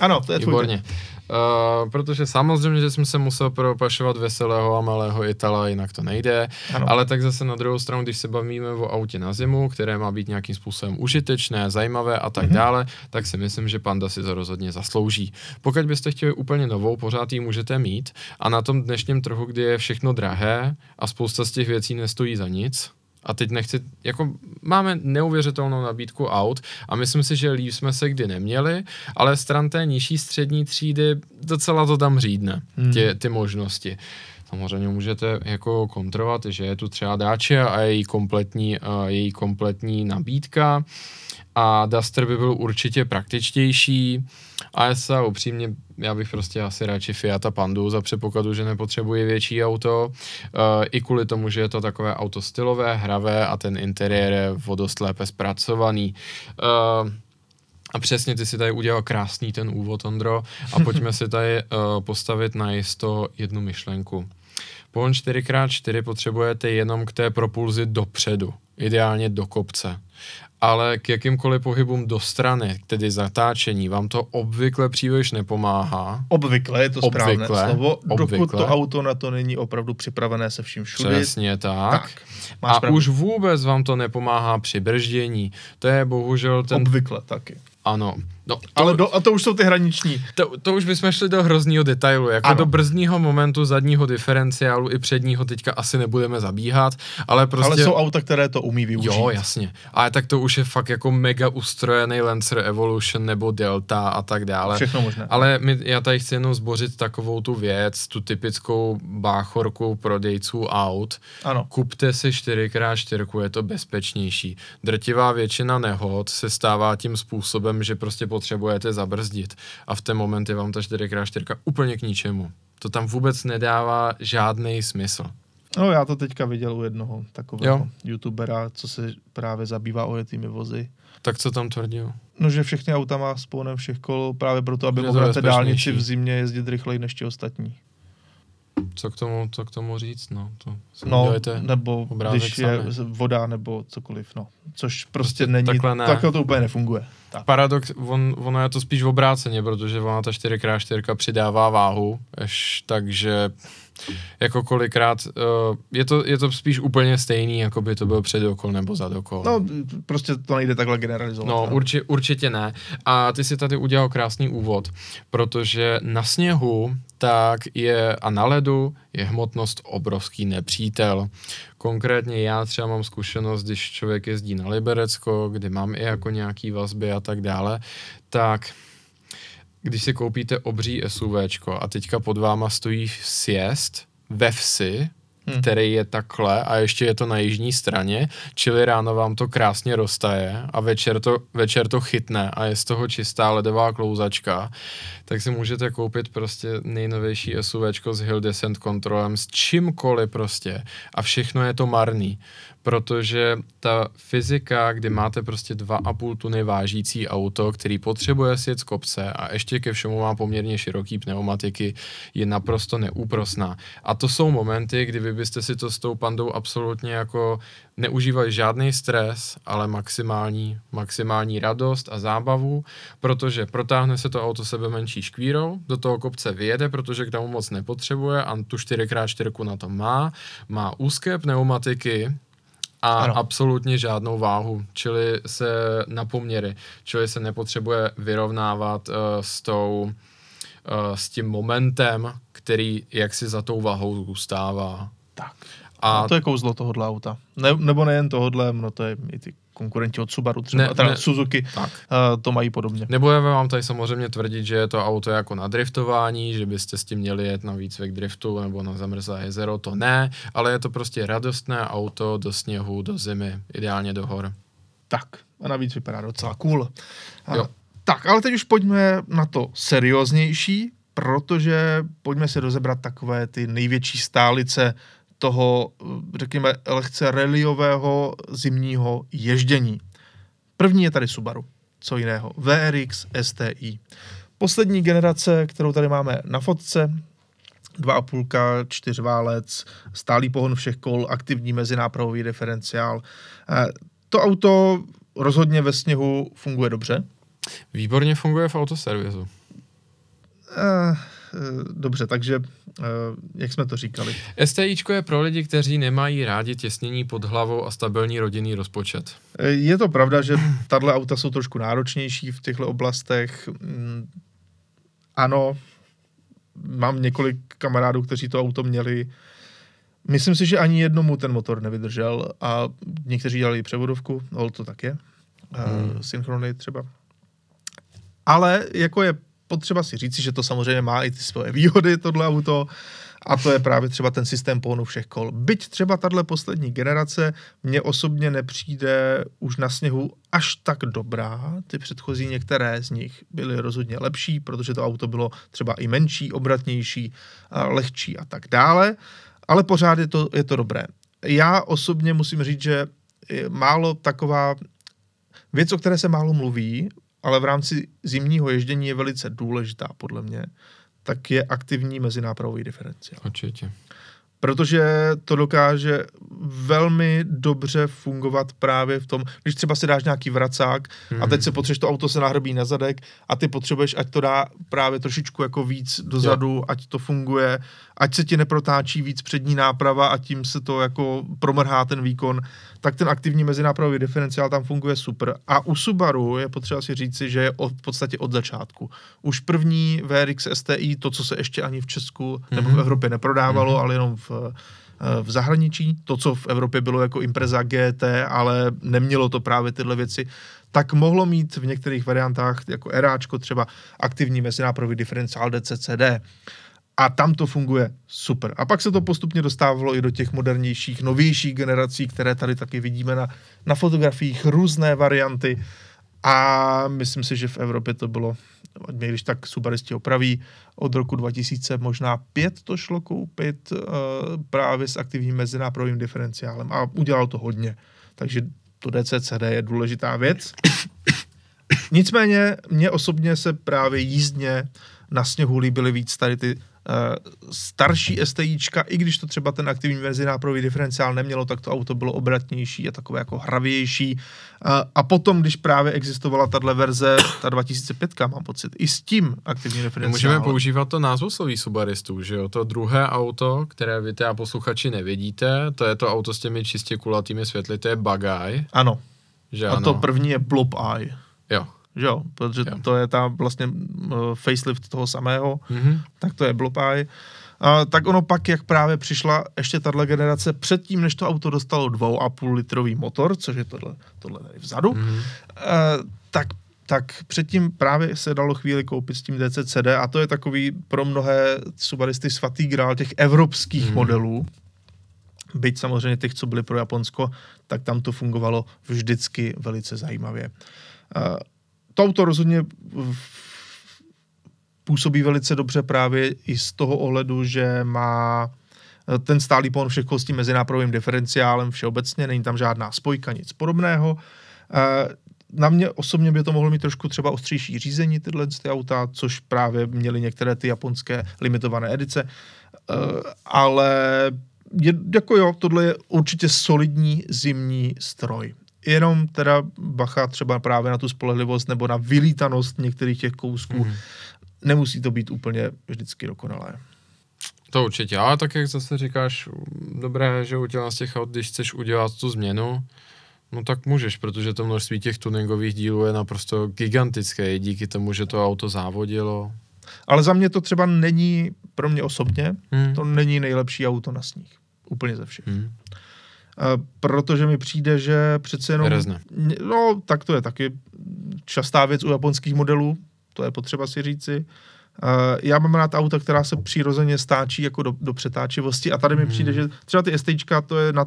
Ano, to je tvůj Výborně. Uh, protože samozřejmě, že jsem se musel propašovat veselého a malého Itala, jinak to nejde. Ano. Ale tak zase na druhou stranu, když se bavíme o autě na zimu, které má být nějakým způsobem užitečné, zajímavé a tak Mhm. dále, tak si myslím, že Panda si to rozhodně zaslouží. Pokud byste chtěli úplně novou, pořád ji můžete mít. A na tom dnešním trhu, kdy je všechno drahé a spousta z těch věcí nestojí za nic, a teď nechci, jako máme neuvěřitelnou nabídku aut a myslím si, že líp jsme se kdy neměli, ale stran té nižší střední třídy docela to tam řídne, Hmm. tě, ty možnosti. Samozřejmě můžete jako kontrolovat, že je tu třeba Dacia a její kompletní, uh, její kompletní nabídka a Duster by byl určitě praktičtější a já upřímně, já bych prostě asi radši Fiat a Pandu za předpokladu, že nepotřebuji větší auto, uh, i kvůli tomu, že je to takové auto stylové, hravé a ten interiér je o dost lépe zpracovaný. Uh, a přesně ty si tady udělal krásný ten úvod, Ondro, a pojďme si tady uh, postavit na jisto jednu myšlenku. Pohon 4x4 potřebujete jenom k té propulzi dopředu, ideálně do kopce. Ale k jakýmkoliv pohybům do strany, tedy zatáčení, vám to obvykle příliš nepomáhá. Obvykle je to správné Obvykle, slovo, dokud obvykle. to auto na to není opravdu připravené se vším všude. Přesně tak. Tak, máš A pravdu. už vůbec vám to nepomáhá při brždění. To je bohužel ten... Obvykle taky. Ano. No, to, Ale do, a to už jsou ty hraniční. To, to už bychom šli do hrozného detailu, jako Ano. ano. do brzdního momentu zadního diferenciálu i předního teďka asi nebudeme zabíhat, ale prostě... Ale jsou auta, které to umí využít. Jo, jasně. Ale tak to už je fakt jako mega ustrojený Lancer Evolution nebo Delta a tak dále. Všechno možné. Ale my, já tady chci jenom zbořit takovou tu věc, tu typickou báchorku prodejců aut. Ano. Kupte si 4x4, je to bezpečnější. Drtivá většina nehod se stává tím způsobem, že prostě potřebujete zabrzdit a v ten moment je vám ta 4x4 úplně k ničemu. To tam vůbec nedává žádný smysl. No já to teďka viděl u jednoho takového Jo. youtubera, co se právě zabývá ojetými vozy. Tak co tam tvrdil? No, že všechny auta má s pohnem všech kol právě proto, aby Že mohl to je na té dálnici v zimě jezdit rychleji než ti ostatní. Co k tomu, co k tomu říct? No, to si No, nebo obrázek když je sami. z- voda nebo cokoliv, no. Což prostě, Prostě není, takhle ne. takhle to úplně nefunguje. Tak. Paradox, on, ono je to spíš v obráceně, protože ona ta 4x4 přidává váhu, až, takže jako kolikrát, uh, je, to, je to spíš úplně stejný, jako by to byl předokol nebo zadokol. No, prostě to nejde takhle generalizovat. No, urči, určitě ne. A ty si tady udělal krásný úvod, protože na sněhu tak je a na ledu je hmotnost obrovský nepřítel. Konkrétně já třeba mám zkušenost, když člověk jezdí na Liberecko, kde mám i jako nějaký vazby a tak dále, tak když si koupíte obří SUVčko a teďka pod váma stojí sjezd ve vsi, Hmm. který je takhle a ještě je to na jižní straně, čili ráno vám to krásně roztaje a večer to, večer to chytne a je z toho čistá ledová klouzačka, tak si můžete koupit prostě nejnovější SUVčko s Hill Descent kontrolem s čímkoliv prostě a všechno je to marný, protože ta fyzika, kdy máte prostě 2,5 tuny vážící auto, který potřebuje sjet z kopce a ještě ke všemu má poměrně široký pneumatiky, je naprosto neúprosná. A to jsou momenty, kdy vy byste si to s tou pandou absolutně jako neužívali žádný stres, ale maximální, maximální radost a zábavu, protože protáhne se to auto sebe menší škvírou, do toho kopce vyjede, protože k tomu moc nepotřebuje a tu 4x4 na to má, má úzké pneumatiky, a Ano. absolutně žádnou váhu, čili se na poměry, čili se nepotřebuje vyrovnávat uh, s tou, uh, s tím momentem, který jaksi za tou váhou zůstává. Tak. A, a to je kouzlo tohohle auta. Ne, nebo nejen tohohle, no to je i ty konkurenti od Subaru třeba, ne, teda ne, Suzuki, tak. Uh, to mají podobně. Nebudeme vám tady samozřejmě tvrdit, že je to auto jako na driftování, že byste s tím měli jet na výcvik driftu nebo na zamrzlé jezero, to ne, ale je to prostě radostné auto do sněhu, do zimy, ideálně do hor. Tak, a navíc vypadá docela cool. Jo. Tak, ale teď už pojďme na to serióznější, protože pojďme si rozebrat takové ty největší stálice toho, řekněme, lehce reliového zimního ježdění. První je tady Subaru, co jiného, VRX STI. Poslední generace, kterou tady máme na fotce, 2,5, čtyřválec, stálý pohon všech kol, aktivní mezinápravový diferenciál. Eh, to auto rozhodně ve sněhu funguje dobře. Výborně funguje v autoservisu. Uh, dobře, takže uh, jak jsme to říkali? STIčko je pro lidi, kteří nemají rádi těsnění pod hlavou a stabilní rodinný rozpočet. Je to pravda, že tahle auta jsou trošku náročnější v těchto oblastech. Mm, ano, mám několik kamarádů, kteří to auto měli. Myslím si, že ani jednomu ten motor nevydržel a někteří dělali převodovku, no to tak je. Hmm. Synchrony třeba. Ale jako je potřeba si říci, že to samozřejmě má i ty svoje výhody, tohle auto, a to je právě třeba ten systém pohonu všech kol. Byť třeba tahle poslední generace mně osobně nepřijde už na sněhu až tak dobrá. Ty předchozí některé z nich byly rozhodně lepší, protože to auto bylo třeba i menší, obratnější, lehčí a tak dále, ale pořád je to, je to dobré. Já osobně musím říct, že málo taková věc, o které se málo mluví, ale v rámci zimního ježdění je velice důležitá podle mě, tak je aktivní mezinápravový diferenciál. Určitě. Protože to dokáže velmi dobře fungovat právě v tom, když třeba si dáš nějaký vracák hmm. a teď se potřebuješ, to auto se nahrobí na zadek a ty potřebuješ, ať to dá právě trošičku jako víc dozadu, jo. ať to funguje, ať se ti neprotáčí víc přední náprava a tím se to jako promrhá ten výkon, tak ten aktivní mezinápravový diferenciál tam funguje super. A u Subaru je potřeba si říci, že je od, v podstatě od začátku. Už první VRX STI, to, co se ještě ani v Česku mm-hmm. nebo v mhm. Evropě neprodávalo, mm-hmm. ale jenom v v zahraničí, to, co v Evropě bylo jako Impreza GT, ale nemělo to právě tyhle věci, tak mohlo mít v některých variantách, jako Eráčko třeba, aktivní mezinápravový diferenciál DCCD a tam to funguje super. A pak se to postupně dostávalo i do těch modernějších, novějších generací, které tady taky vidíme na, na fotografiích, různé varianty. A myslím si, že v Evropě to bylo, mě když tak subaristi opraví, od roku 2000 možná pět to šlo koupit uh, právě s aktivním mezináprovým diferenciálem a udělal to hodně. Takže to DCCD je důležitá věc. Nicméně mně osobně se právě jízdně na sněhu líbily víc tady ty starší STIčka, i když to třeba ten aktivní mezináprový diferenciál nemělo, tak to auto bylo obratnější a takové jako hravější. Uh, a potom, když právě existovala tahle verze, ta 2005, mám pocit, i s tím aktivním diferenciálem. Můžeme používat to názvosloví Subaristů, že jo? To druhé auto, které vy a posluchači nevidíte, to je to auto s těmi čistě kulatými světly, to je Bagaj. Ano. Že a ano. to první je Blob Eye. Jo že jo, protože jo. to je ta vlastně uh, facelift toho samého, mm-hmm. tak to je Blopaj. Uh, tak ono pak, jak právě přišla ještě tahle generace, předtím, než to auto dostalo 2,5 litrový motor, což je tohle, tohle tady vzadu, mm-hmm. uh, tak tak předtím právě se dalo chvíli koupit s tím DCCD a to je takový pro mnohé subaristy svatý grál těch evropských mm. modelů. Byť samozřejmě těch, co byly pro Japonsko, tak tam to fungovalo vždycky velice zajímavě. Uh, to auto rozhodně působí velice dobře právě i z toho ohledu, že má eh, ten stálý pohon všech kostí mezi nápravovým diferenciálem všeobecně, není tam žádná spojka, nic podobného. Eh, na mě osobně by to mohlo mít trošku třeba ostřejší řízení tyhle ty auta, což právě měly některé ty japonské limitované edice, eh, ale je, jako jo, tohle je určitě solidní zimní stroj jenom teda bacha třeba právě na tu spolehlivost nebo na vylítanost některých těch kousků. Mm. Nemusí to být úplně vždycky dokonalé. To určitě, ale tak jak zase říkáš, dobré, že u těla z těch aut, když chceš udělat tu změnu, no tak můžeš, protože to množství těch tuningových dílů je naprosto gigantické, díky tomu, že to auto závodilo. Ale za mě to třeba není, pro mě osobně, hmm. to není nejlepší auto na sníh. Úplně ze všech. Hmm. Uh, protože mi přijde, že přece jenom... Rezne. No, tak to je taky častá věc u japonských modelů, to je potřeba si říci. Uh, já mám rád auta, která se přirozeně stáčí jako do, do přetáčivosti a tady mi Hmm. přijde, že třeba ty STčka, to je na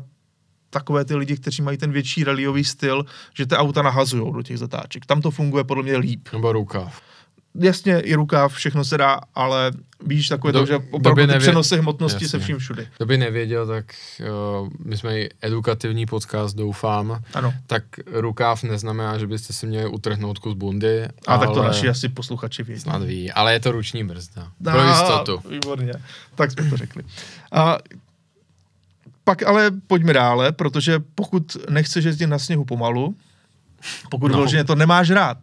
takové ty lidi, kteří mají ten větší rallyový styl, že ty auta nahazují do těch zatáček. Tam to funguje podle mě líp. Nebo rukav. Jasně, i rukáv, všechno se dá, ale víš, takové Do- to, že opravdu ty nevě- přenosy hmotnosti Jasně. se vším všudy. Kdo by nevěděl, tak uh, my jsme i edukativní podcast, doufám. Ano. Tak rukáv neznamená, že byste si měli utrhnout kus bundy. A ale tak to naši asi posluchači vědí. Snad ví, ale je to ruční brzda. A, Pro jistotu. Výborně, tak jsme to řekli. A pak ale pojďme dále, protože pokud nechceš jezdit na sněhu pomalu, pokud No. vyloženě to nemáš rád,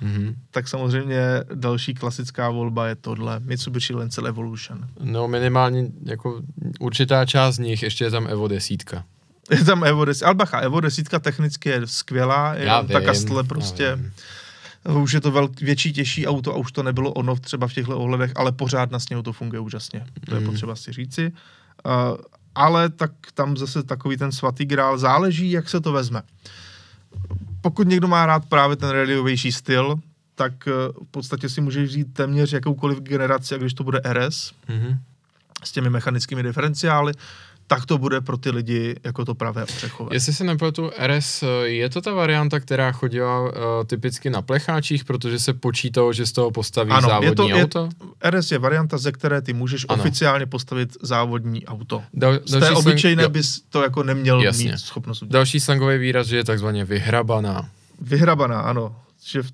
Mhm. tak samozřejmě další klasická volba je tohle, Mitsubishi Lancer Evolution. No minimálně jako určitá část z nich, ještě je tam Evo desítka. Je tam Evo 10, ale bacha, Evo 10 technicky je skvělá, je Já ta vím, kastle já prostě, už je to velk, větší, těžší auto a už to nebylo ono třeba v těchto ohledech, ale pořád na sněhu to funguje úžasně. To je Mm. potřeba si říci. Uh, ale tak tam zase takový ten svatý grál, záleží, jak se to vezme. Pokud někdo má rád právě ten rallyovější styl, tak uh, v podstatě si může vzít téměř jakoukoliv generaci, a když to bude RS, Mhm. s těmi mechanickými diferenciály, tak to bude pro ty lidi jako to pravé ořechové. Jestli se nepletu, RS, je to ta varianta, která chodila uh, typicky na plecháčích, protože se počítalo, že z toho postaví Ano, je závodní to- je- auto? RS je varianta, ze které ty můžeš Ano. oficiálně postavit závodní auto. Dal, Z té slang- obyčejné jo. bys to jako neměl Jasně. mít schopnost udělat. Další slangový výraz, že je takzvaně vyhrabaná. Vyhrabaná, ano. Že v,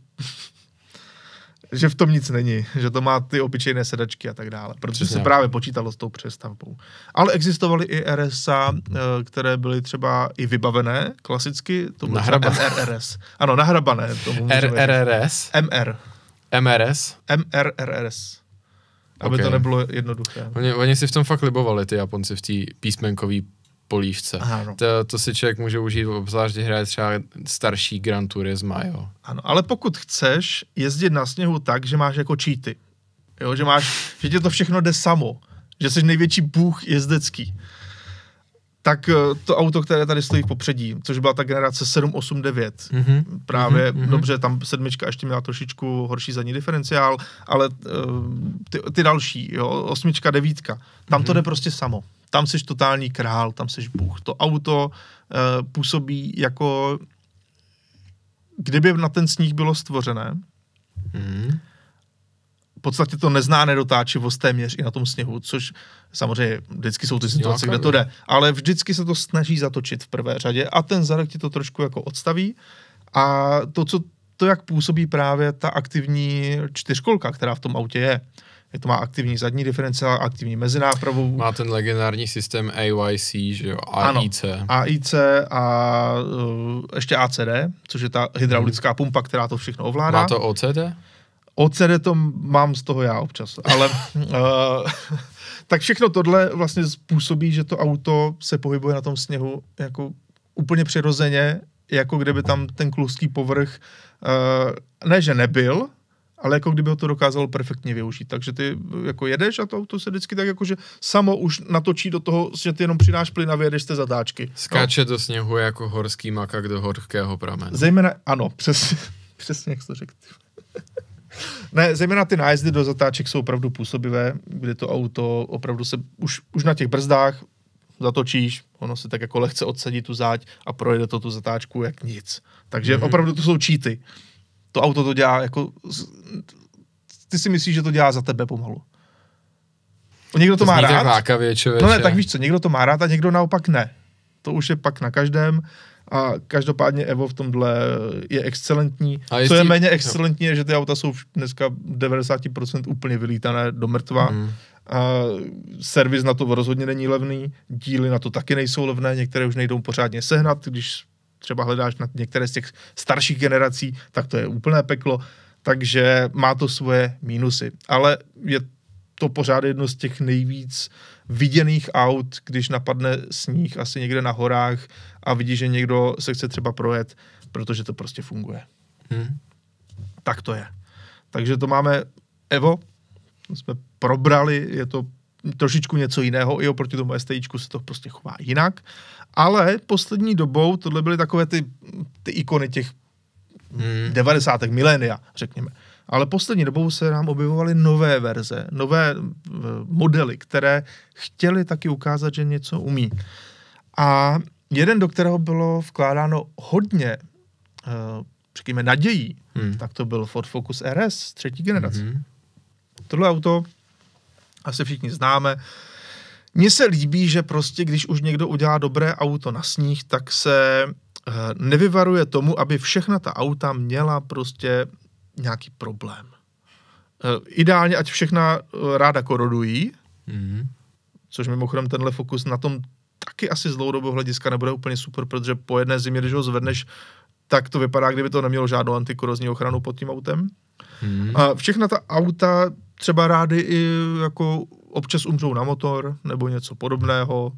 že v tom nic není, že to má ty obyčejné sedačky a tak dále, protože Přesně se právě počítalo s tou přestavbou. Ale existovaly i RSA, eh, které byly třeba i vybavené klasicky, to bylo třeba Nahrabané. MRRS. Ano, nahrabané. Tomu. RRS, MR. MRS. MRRS. Aby Ok. to nebylo jednoduché. Oni, oni si v tom fakt libovali, ty Japonci, v té písmenkové polívce. Ano. To, to si člověk může užít, obzvlášť hraje třeba starší Gran Turismo, jo. Ano, ale pokud chceš jezdit na sněhu tak, že máš jako cheaty, jo, že máš, že ti to všechno jde samo, že jsi největší bůh jezdecký, tak eh, to auto, které tady stojí v popředí, což byla ta generace 789, Mhm. právě, Mhm, mhm. dobře, tam sedmička ještě měla trošičku horší zadní diferenciál, ale uh, ty, ty další, jo, osmička, devítka, tam Mhm. to jde prostě samo. Tam jsi totální král, tam jsi bůh. To auto uh, působí jako kdyby na ten sníh bylo stvořené, Mhm. V podstatě to nezná nedotáčivost téměř i na tom sněhu, což samozřejmě vždycky jsou ty situace, kde to jde, ale vždycky se to snaží zatočit v prvé řadě a ten zadek ti to trošku jako odstaví a to, co to, jak působí právě ta aktivní čtyřkolka, která v tom autě je. Je to má aktivní zadní diferenciál, aktivní mezinápravu, Má ten legendární systém AYC, že jo, AIC. AIC a uh, ještě ACD, což je ta hydraulická pumpa, která to všechno ovládá. Má to OCD? OCD to mám z toho já občas, ale uh, *laughs* tak všechno tohle vlastně způsobí, že to auto se pohybuje na tom sněhu jako úplně přirozeně, jako kdyby tam ten kluský povrch uh, ne, že nebyl, ale jako kdyby ho to dokázalo perfektně využít. Takže ty jako jedeš a to auto se vždycky tak jako, že samo už natočí do toho, že ty jenom přidáš plyn a vyjedeš té zatáčky. No. Skáče do sněhu jako horský makak do horkého pramenu. Zejména, ano, přesně, *laughs* přesně jak jsi to řekl. Ne, zejména ty nájezdy do zatáček jsou opravdu působivé, kdy to auto opravdu se už, už na těch brzdách zatočíš, ono se tak jako lehce odsadí tu záď a projede to tu zatáčku jak nic. Takže Mhm. mm-hmm. opravdu to jsou cheaty. To auto to dělá jako... Ty si myslíš, že to dělá za tebe pomalu. Někdo to, To má rád. lákavě, člověče. No ne, tak víš co, někdo to má rád a někdo naopak ne. To už je pak na každém a každopádně Evo v tomhle je excelentní. A Co jestli- je méně excelentní, je, že ty auta jsou dneska 90% úplně vylítané do mrtva. Mm. A servis na to rozhodně není levný, díly na to taky nejsou levné, některé už nejdou pořádně sehnat, když třeba hledáš na některé z těch starších generací, tak to je úplné peklo, takže má to svoje mínusy. Ale je to pořád jedno z těch nejvíc viděných aut, když napadne sníh asi někde na horách a vidí, že někdo se chce třeba projet, protože to prostě funguje. Hm. Tak to je. Takže to máme Evo, to jsme probrali, je to trošičku něco jiného, i oproti tomu STIčku se to prostě chová jinak. Ale poslední dobou tohle byly takové ty, ty ikony těch Hmm. 90. milénia, řekněme. Ale poslední dobou se nám objevovaly nové verze, nové eh, modely, které chtěly taky ukázat, že něco umí. A jeden, do kterého bylo vkládáno hodně, uh, řekněme, nadějí, Hmm. tak to byl Ford Focus RS třetí generace. Mhm. Tohle auto asi všichni známe. Mně se líbí, že prostě, když už někdo udělá dobré auto na sníh, tak se eh, nevyvaruje tomu, aby všechna ta auta měla prostě nějaký problém. Eh, Ideálně, ať všechna eh, ráda korodují, Mhm. což mimochodem tenhle Focus na tom taky asi z dlouhodobého hlediska nebude úplně super, protože po jedné zimě, když ho zvedneš, tak to vypadá, kdyby to nemělo žádnou antikorozní ochranu pod tím autem. Mhm. A všechna ta auta třeba rády i jako občas umřou na motor nebo něco podobného.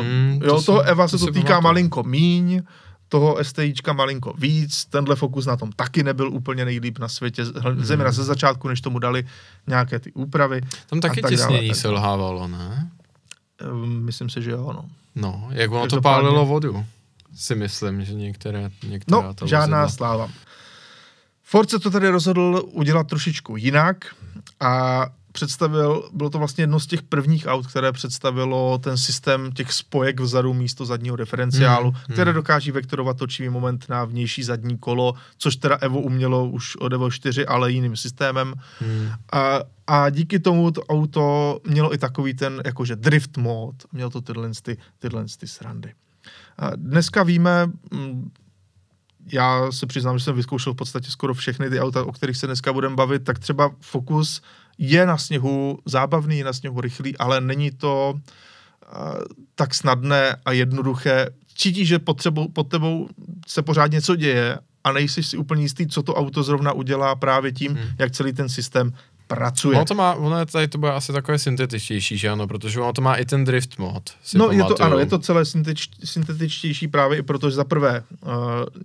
Hmm, to jo, si- toho Eva to se to si týká pamatuju. malinko míň, toho STIčka malinko víc, tenhle Focus na tom taky nebyl úplně nejlíp na světě, Hmm. zejména ze začátku, než tomu dali nějaké ty úpravy. Tam taky tak těsnění tak dále. selhávalo, ne? Um, myslím si, že jo, no. No, jak ono to pálilo vodu. Si myslím, že některé, některá No, ta žádná vozidla. sláva. Ford se to tady rozhodl udělat trošičku jinak a představil, bylo to vlastně jedno z těch prvních aut, které představilo ten systém těch spojek vzadu místo zadního diferenciálu, Hmm, hmm. které dokáží vektorovat točivý moment na vnější zadní kolo, což teda Evo umělo už od Evo 4, ale jiným systémem. Hmm. A, a díky tomu to auto mělo i takový ten jakože drift mod, mělo to tyhle, ty, tyhle ty srandy. A dneska víme, mm, já se přiznám, že jsem vyzkoušel v podstatě skoro všechny ty auta, o kterých se dneska budeme bavit, tak třeba Focus je na sněhu zábavný, je na sněhu rychlý, ale není to uh, tak snadné a jednoduché. Cítíš, že pod, tebou, pod tebou se pořád něco děje a nejsi si úplně jistý, co to auto zrovna udělá právě tím, Hmm. jak celý ten systém pracuje. Ono to má, ono je tady to bude asi takové syntetičtější, že ano, protože ono to má i ten drift mod. No, je to, ano, je to celé syntetič, syntetičtější právě i proto, že za prvé uh,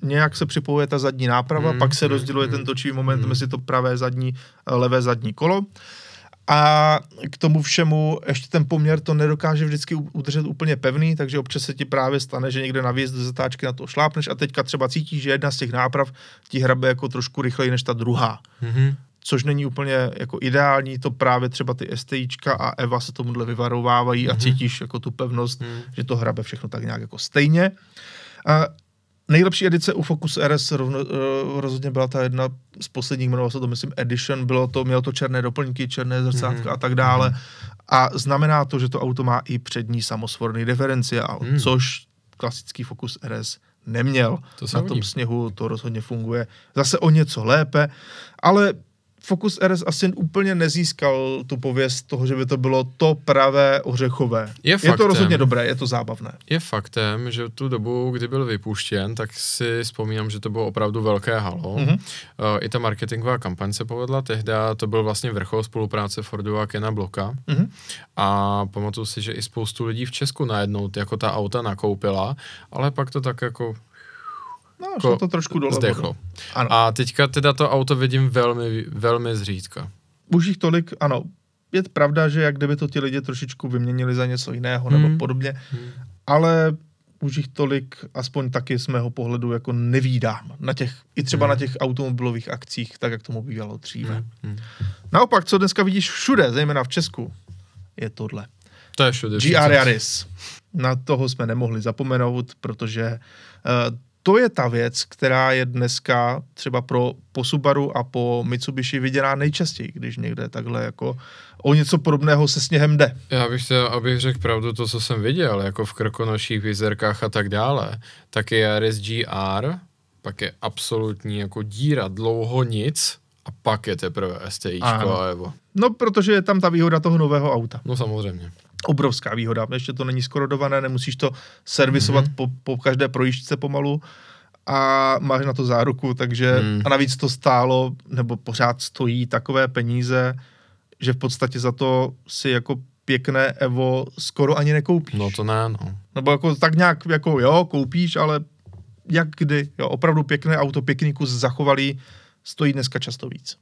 nějak se připojuje ta zadní náprava, Hmm, pak se hmm, rozděluje hmm, ten točivý moment hmm. mezi to pravé zadní, uh, levé zadní kolo. A k tomu všemu ještě ten poměr to nedokáže vždycky udržet úplně pevný, takže občas se ti právě stane, že někde na výjezd do zatáčky na to šlápneš a teďka třeba cítíš, že jedna z těch náprav ti hrabe jako trošku rychleji než ta druhá Mhm. Což není úplně jako ideální, to právě třeba ty STIčka a Eva se tomuhle vyvarovávají mm-hmm. a Mhm. cítíš jako tu pevnost, Mhm. že to hrabe všechno tak nějak jako stejně. A nejlepší edice u Focus RS rovno, uh, rozhodně byla ta jedna z posledních, jmenovalo se to myslím Edition, bylo to, mělo to černé doplňky, černé zrcátka Mhm. a tak dále. A znamená to, že to auto má i přední samosvorný diferenciál, Mhm. což klasický Focus RS neměl. To Na tom sněhu to rozhodně funguje zase o něco lépe, ale Focus RS asi úplně nezískal tu pověst toho, že by to bylo to pravé ořechové. Je je to faktem. rozhodně dobré, je to zábavné. Je faktem, že tu dobu, kdy byl vypuštěn, tak si vzpomínám, že to bylo opravdu velké halo. Mhm. Mm-hmm. I ta marketingová kampaň se povedla tehdy, to byl vlastně vrchol spolupráce Fordu a Kena Bloka. Mhm. A pamatuju si, že i spoustu lidí v Česku najednou jako ta auta nakoupila, ale pak to tak jako No, šlo to trošku dole. zdechlo. vodou. Ano. A teďka teda to auto vidím velmi, velmi zřídka. Už jich tolik, ano. Je pravda, že jak kdyby to ti lidi trošičku vyměnili za něco jiného nebo Hmm. podobně, Hmm. ale už jich tolik, aspoň taky z mého pohledu, jako nevídám. Na těch, I třeba Hmm. na těch automobilových akcích, tak jak tomu bývalo dříve. Hmm. Hmm. Naopak, co dneska vidíš všude, zejména v Česku, je tohle. To je všude. GR Yaris. Na toho jsme nemohli zapomenout, protože uh, to je ta věc, která je dneska třeba pro po Subaru a po Mitsubishi viděná nejčastěji, když někde takhle jako o něco podobného se sněhem jde. Já bych chtěl, abych řekl pravdu to, co jsem viděl, jako v krkonoších, vizerkách a tak dále, tak je Yaris GR, pak je absolutní jako díra, dlouho nic a pak je teprve STIčko a Evo. No, protože je tam ta výhoda toho nového auta. No samozřejmě. Obrovská výhoda. Ještě to není skorodované, nemusíš to servisovat Mhm. po, po každé projížďce pomalu a máš na to záruku, takže Hmm. a navíc to stálo, nebo pořád stojí takové peníze, že v podstatě za to si jako pěkné Evo skoro ani nekoupíš. No to ne, no. Nebo jako tak nějak jako jo, koupíš, ale jak kdy, jo, opravdu pěkné auto, pěkný kus zachovalý, stojí dneska často víc.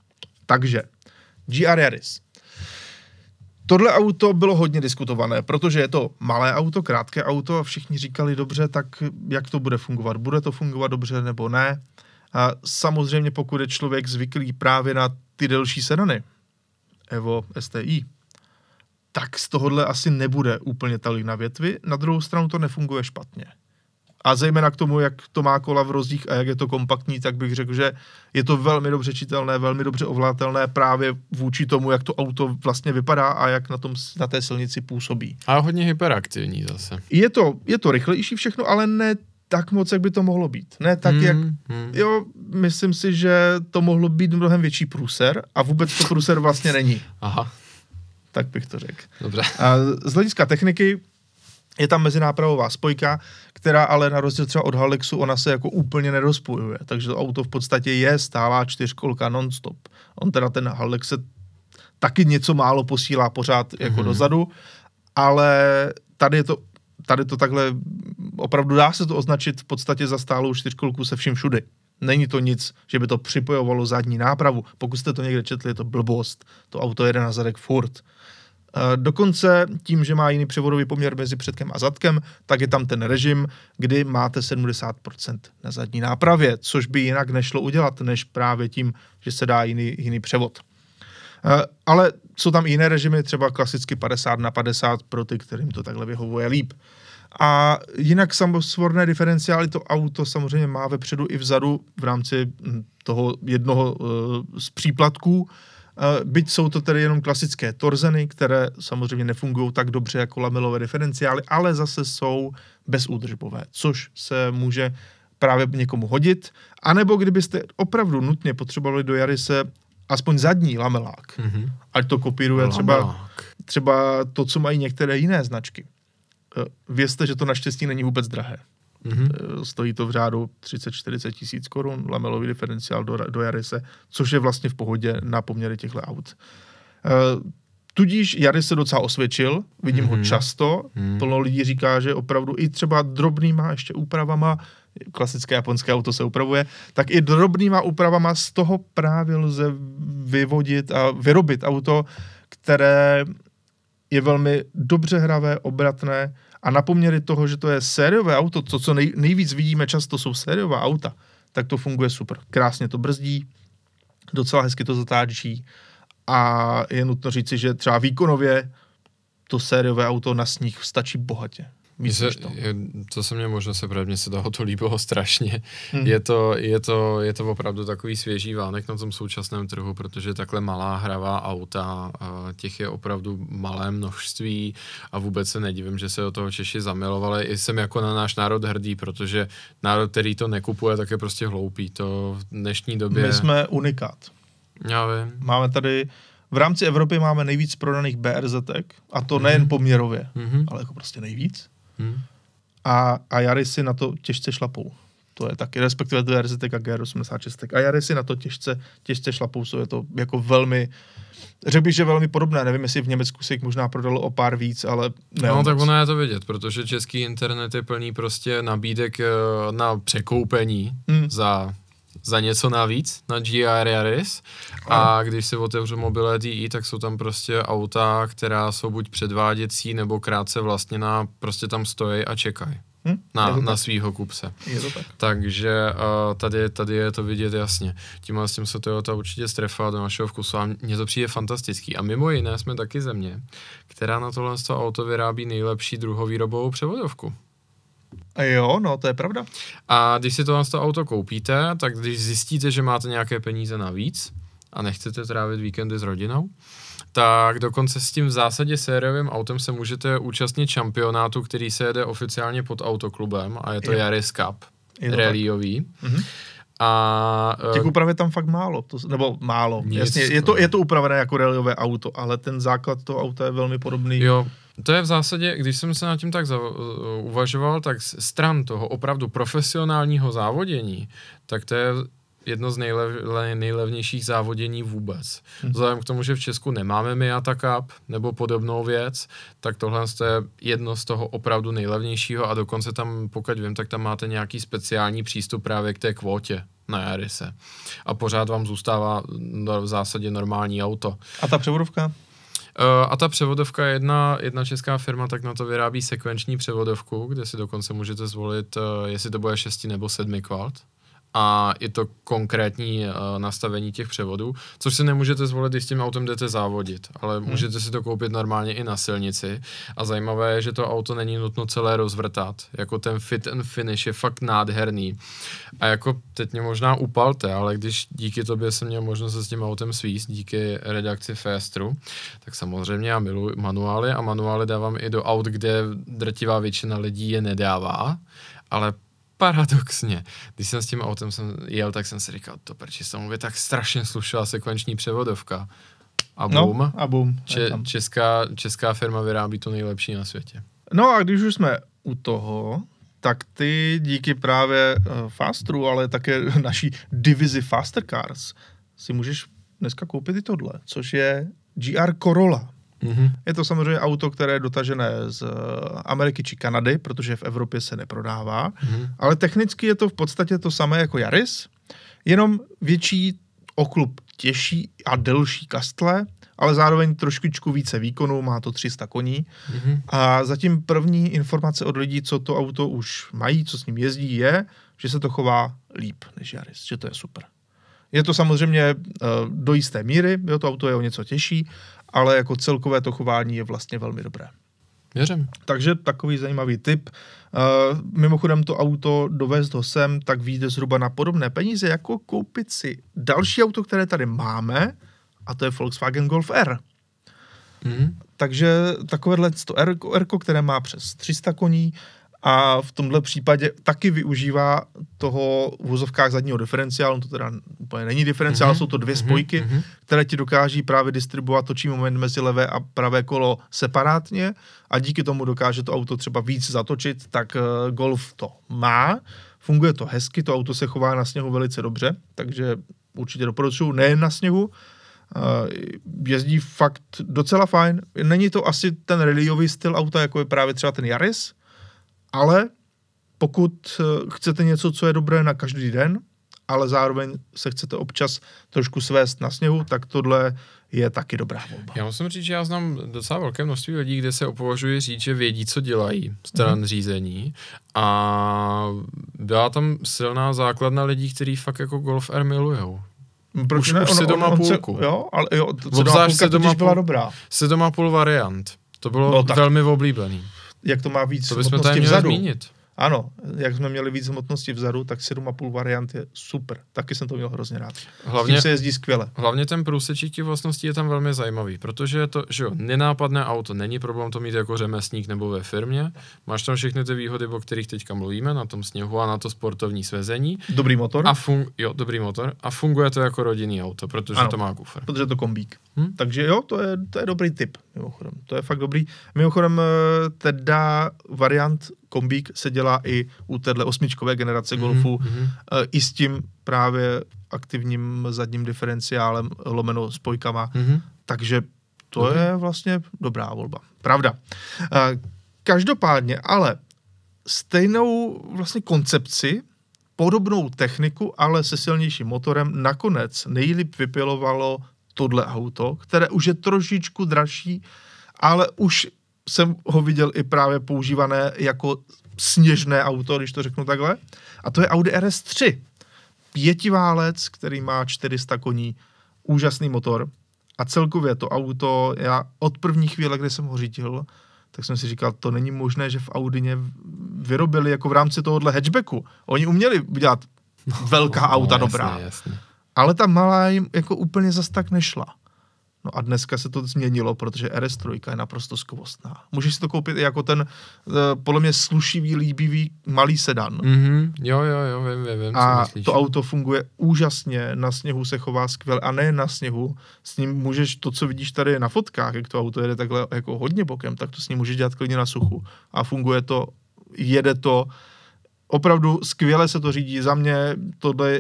Takže, GR Yaris. Tohle auto bylo hodně diskutované, protože je to malé auto, krátké auto a všichni říkali dobře, tak jak to bude fungovat? Bude to fungovat dobře nebo ne? A samozřejmě pokud je člověk zvyklý právě na ty delší sedany, Evo STI, tak z tohohle asi nebude úplně talik na větvi. Na druhou stranu to nefunguje špatně. A zejména k tomu, jak to má kola v rozdích a jak je to kompaktní, tak bych řekl, že je to velmi dobře čitelné, velmi dobře ovládatelné právě vůči tomu, jak to auto vlastně vypadá a jak na, tom, na té silnici působí. A hodně hyperaktivní zase. Je to, je to rychlejší všechno, ale ne tak moc, jak by to mohlo být. Ne tak, hmm, jak... Hmm. Jo, myslím si, že to mohlo být mnohem větší průser a vůbec to průser vlastně není. Aha. Tak bych to řekl. Dobře. A z hlediska techniky je tam mezinápravová spojka, která ale na rozdíl třeba od Halexu, ona se jako úplně nerozpojuje, takže to auto v podstatě je stálá čtyřkolka non-stop. On teda ten Halex se taky něco málo posílá pořád jako mm-hmm. dozadu, ale tady je to tady to takhle, opravdu dá se to označit v podstatě za stálou čtyřkolku se vším všudy. Není to nic, že by to připojovalo zadní nápravu. Pokud jste to někde četli, je to blbost. To auto jede na zadek furt. Eh, dokonce tím, že má jiný převodový poměr mezi předkem a zadkem, tak je tam ten režim, kdy máte 70% na zadní nápravě, což by jinak nešlo udělat, než právě tím, že se dá jiný, jiný převod. Eh, ale jsou tam i jiné režimy, třeba klasicky 50 na 50 pro ty, kterým to takhle vyhovuje líp. A jinak samosvorné diferenciály to auto samozřejmě má vepředu i vzadu v rámci hm, toho jednoho uh, z příplatků, Byť jsou to tedy jenom klasické torzeny, které samozřejmě nefungují tak dobře jako lamelové diferenciály, ale zase jsou bezúdržbové, což se může právě někomu hodit. A nebo kdybyste opravdu nutně potřebovali do Jarise aspoň zadní lamelák, mm-hmm. ať to kopíruje třeba, třeba to, co mají některé jiné značky. E, vězte, že to naštěstí není vůbec drahé. Mm-hmm. Stojí to v řádu 30-40 tisíc korun, lamelový diferenciál do, do Jarise, což je vlastně v pohodě na poměry těchto aut. Uh, Tudíž Jaris se docela osvědčil, vidím mm-hmm. ho mhm. často, mm-hmm. plno lidí říká, že opravdu i třeba drobnýma ještě úpravama, klasické japonské auto se upravuje, tak i drobnýma úpravama z toho právě lze vyvodit a vyrobit auto, které je velmi dobře hravé, obratné a na poměry toho, že to je sériové auto, to, co nej, nejvíc vidíme často, jsou sériová auta, tak to funguje super. Krásně to brzdí, docela hezky to zatáčí a je nutno říci, že třeba výkonově to sériové auto na sníh stačí bohatě. Se, to. Je, to se mně možná se právě se toho to líbilo strašně. Hmm. Je, to, je, to, je to opravdu takový svěží vánek na tom současném trhu, protože takhle malá hravá auta, těch je opravdu malé množství a vůbec se nedivím, že se do toho Češi zamilovali. I jsem jako na náš národ hrdý, protože národ, který to nekupuje, tak je prostě hloupý. To v dnešní době... My jsme unikát. Já vím. Máme tady v rámci Evropy máme nejvíc prodaných BRZ, a to nejen mhm. poměrově, mm-hmm. ale jako prostě nejvíc. Hmm. A, a Jarisy na to těžce šlapou. To je taky, respektive to je RZT a GR86. A Jarisy na to těžce, těžce šlapou, jsou je to jako velmi, řekl bych, že velmi podobné. Nevím, jestli v Německu se jich možná prodalo o pár víc, ale ne. No, tak ono je to vidět, protože český internet je plný prostě nabídek eh, na překoupení hmm. za za něco navíc na GR Yaris a když si otevřu mobile DI, tak jsou tam prostě auta, která jsou buď předváděcí nebo krátce vlastněná, prostě tam stojí a čekají. Hmm? Na, na svýho kupce. Je to tak. Takže uh, tady, tady je to vidět jasně. Tím s tím se Toyota určitě strefá do našeho vkusu a mně to přijde fantastický. A mimo jiné jsme taky země, která na tohle auto vyrábí nejlepší druhovýrobovou převodovku. Jo, no, to je pravda. A když si to, to auto koupíte, tak když zjistíte, že máte nějaké peníze navíc a nechcete trávit víkendy s rodinou, tak dokonce s tím v zásadě sériovým autem se můžete účastnit šampionátu, který se jede oficiálně pod autoklubem a je to jo. Yaris Cup, rallyový. Mm-hmm. A, Těch úprav je tam fakt málo, to, nebo málo. Nic, Jasně, je to, je to upravené jako rallyové auto, ale ten základ toho auta je velmi podobný. Jo, to je v zásadě, když jsem se nad tím tak za, uh, uvažoval, tak stran toho opravdu profesionálního závodění, tak to je jedno z nejlev, nejlevnějších závodění vůbec. Hmm. Vzhledem k tomu, že v Česku nemáme Miata Cup nebo podobnou věc, tak tohle je jedno z toho opravdu nejlevnějšího a dokonce tam, pokud vím, tak tam máte nějaký speciální přístup právě k té kvótě na Jarise. A pořád vám zůstává v zásadě normální auto. A ta převodovka? A ta převodovka je jedna, jedna česká firma, tak na to vyrábí sekvenční převodovku, kde si dokonce můžete zvolit, uh, jestli to bude 6 nebo 7 kvalt a je to konkrétní uh, nastavení těch převodů, což si nemůžete zvolit, když s tím autem jdete závodit, ale hmm. můžete si to koupit normálně i na silnici. A zajímavé je, že to auto není nutno celé rozvrtat, jako ten fit and finish je fakt nádherný. A jako teď mě možná upalte, ale když díky tobě jsem měl možnost se s tím autem svíst, díky redakci Festru, tak samozřejmě já miluji manuály a manuály dávám i do aut, kde drtivá většina lidí je nedává, ale paradoxně, když jsem s tím autem jsem jel, tak jsem si říkal, to prči se mu tak strašně slušela sekvenční převodovka. A boom, no, a boom če, česká, česká firma vyrábí to nejlepší na světě. No a když už jsme u toho, tak ty díky právě uh, Fastru, ale také *laughs* naší divizi Faster Cars si můžeš dneska koupit i tohle, což je GR Corolla. Mm-hmm. Je to samozřejmě auto, které je dotažené z eh, Ameriky či Kanady, protože v Evropě se neprodává, mm-hmm. ale technicky je to v podstatě to samé jako Yaris, jenom větší oklup těžší a delší kastle, ale zároveň trošičku více výkonu, má to 300 koní. Mm-hmm. A zatím první informace od lidí, co to auto už mají, co s ním jezdí, je, že se to chová líp než Yaris, že to je super. Je to samozřejmě uh, do jisté míry, jo, to auto je o něco těžší, ale jako celkové to chování je vlastně velmi dobré. Věřím. Takže takový zajímavý tip. Uh, mimochodem to auto dovést ho sem, tak vyjde zhruba na podobné peníze, jako koupit si další auto, které tady máme, a to je Volkswagen Golf R. Mm. Takže takovéhle to R, R, které má přes 300 koní, a v tomhle případě taky využívá toho v vozovkách zadního diferenciálu, to teda úplně není diferenciál, mm-hmm. jsou to dvě mhm, spojky, mm-hmm. které ti dokáží právě distribuovat točí moment mezi levé a pravé kolo separátně a díky tomu dokáže to auto třeba víc zatočit, tak uh, Golf to má, funguje to hezky, to auto se chová na sněhu velice dobře, takže určitě doporučuji, nejen na sněhu, Uh, jezdí fakt docela fajn. Není to asi ten rallyový styl auta, jako je právě třeba ten Yaris, ale pokud eh, chcete něco, co je dobré na každý den, ale zároveň se chcete občas trošku svést na sněhu, tak tohle je taky dobrá volba. Já musím říct, že já znám docela velké množství lidí, kde se opovažuji říct, že vědí, co dělají stran mm-hmm. řízení a byla tam silná základna lidí, kteří fakt jako Golf R milujou. Proč už, ne? už on, doma on, půlku. Se, jo, ale jo, sedoma půlka doma byla dobrá. Sedoma půl variant. To bylo no, velmi oblíbený jak to má víc to bychom tady vzadu. Zmínit. Ano, jak jsme měli víc hmotnosti vzadu, tak 7,5 variant je super. Taky jsem to měl hrozně rád. Hlavně, se jezdí skvěle. Hlavně ten průsečík těch vlastností je tam velmi zajímavý, protože je to, že jo, nenápadné auto, není problém to mít jako řemeslník nebo ve firmě. Máš tam všechny ty výhody, o kterých teďka mluvíme, na tom sněhu a na to sportovní svezení. Dobrý motor. A fun- jo, dobrý motor. A funguje to jako rodinný auto, protože ano, to má kufr. Protože to kombík. Hm? Takže jo, to je, to je dobrý tip, mimochodem. To je fakt dobrý. Mimochodem, eh, teda variant kombík se dělá i u téhle osmičkové generace mm-hmm. Golfu, mm-hmm. i s tím právě aktivním zadním diferenciálem lomeno spojkama, mm-hmm. takže to mm-hmm. je vlastně dobrá volba. Pravda. Eh, každopádně, ale stejnou vlastně koncepci, podobnou techniku, ale se silnějším motorem, nakonec nejlíp vypilovalo tohle auto, které už je trošičku dražší, ale už jsem ho viděl i právě používané jako sněžné auto, když to řeknu takhle. A to je Audi RS3. Pětiválec, který má 400 koní, úžasný motor. A celkově to auto, já od první chvíle, kdy jsem ho řídil, tak jsem si říkal, to není možné, že v Audině vyrobili jako v rámci tohohle hatchbacku. Oni uměli udělat velká no, auta no, dobrá. Jasně, jasně. Ale ta malá jim jako úplně zas tak nešla. No a dneska se to změnilo, protože RS3 je naprosto skvostná. Můžeš si to koupit i jako ten, uh, podle mě, slušivý, líbivý malý sedan. Mm-hmm. Jo, jo, jo, vím, vím, vím A to auto funguje úžasně, na sněhu se chová skvěle a ne na sněhu. S ním můžeš, to, co vidíš tady na fotkách, jak to auto jede takhle jako hodně bokem, tak to s ním můžeš dělat klidně na suchu. A funguje to, jede to, opravdu skvěle se to řídí. Za mě tohle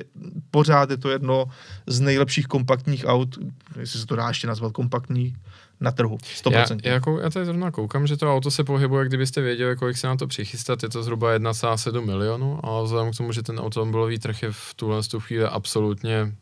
pořád je to jedno z nejlepších kompaktních aut, jestli se to dá ještě nazvat kompaktní, na trhu. 100%. Já, já, kou, já tady zrovna koukám, že to auto se pohybuje, kdybyste věděli, kolik se na to přichystat, je to zhruba 1,7 milionu, ale vzhledem k tomu, že ten automobilový trh je v tuhle chvíli absolutně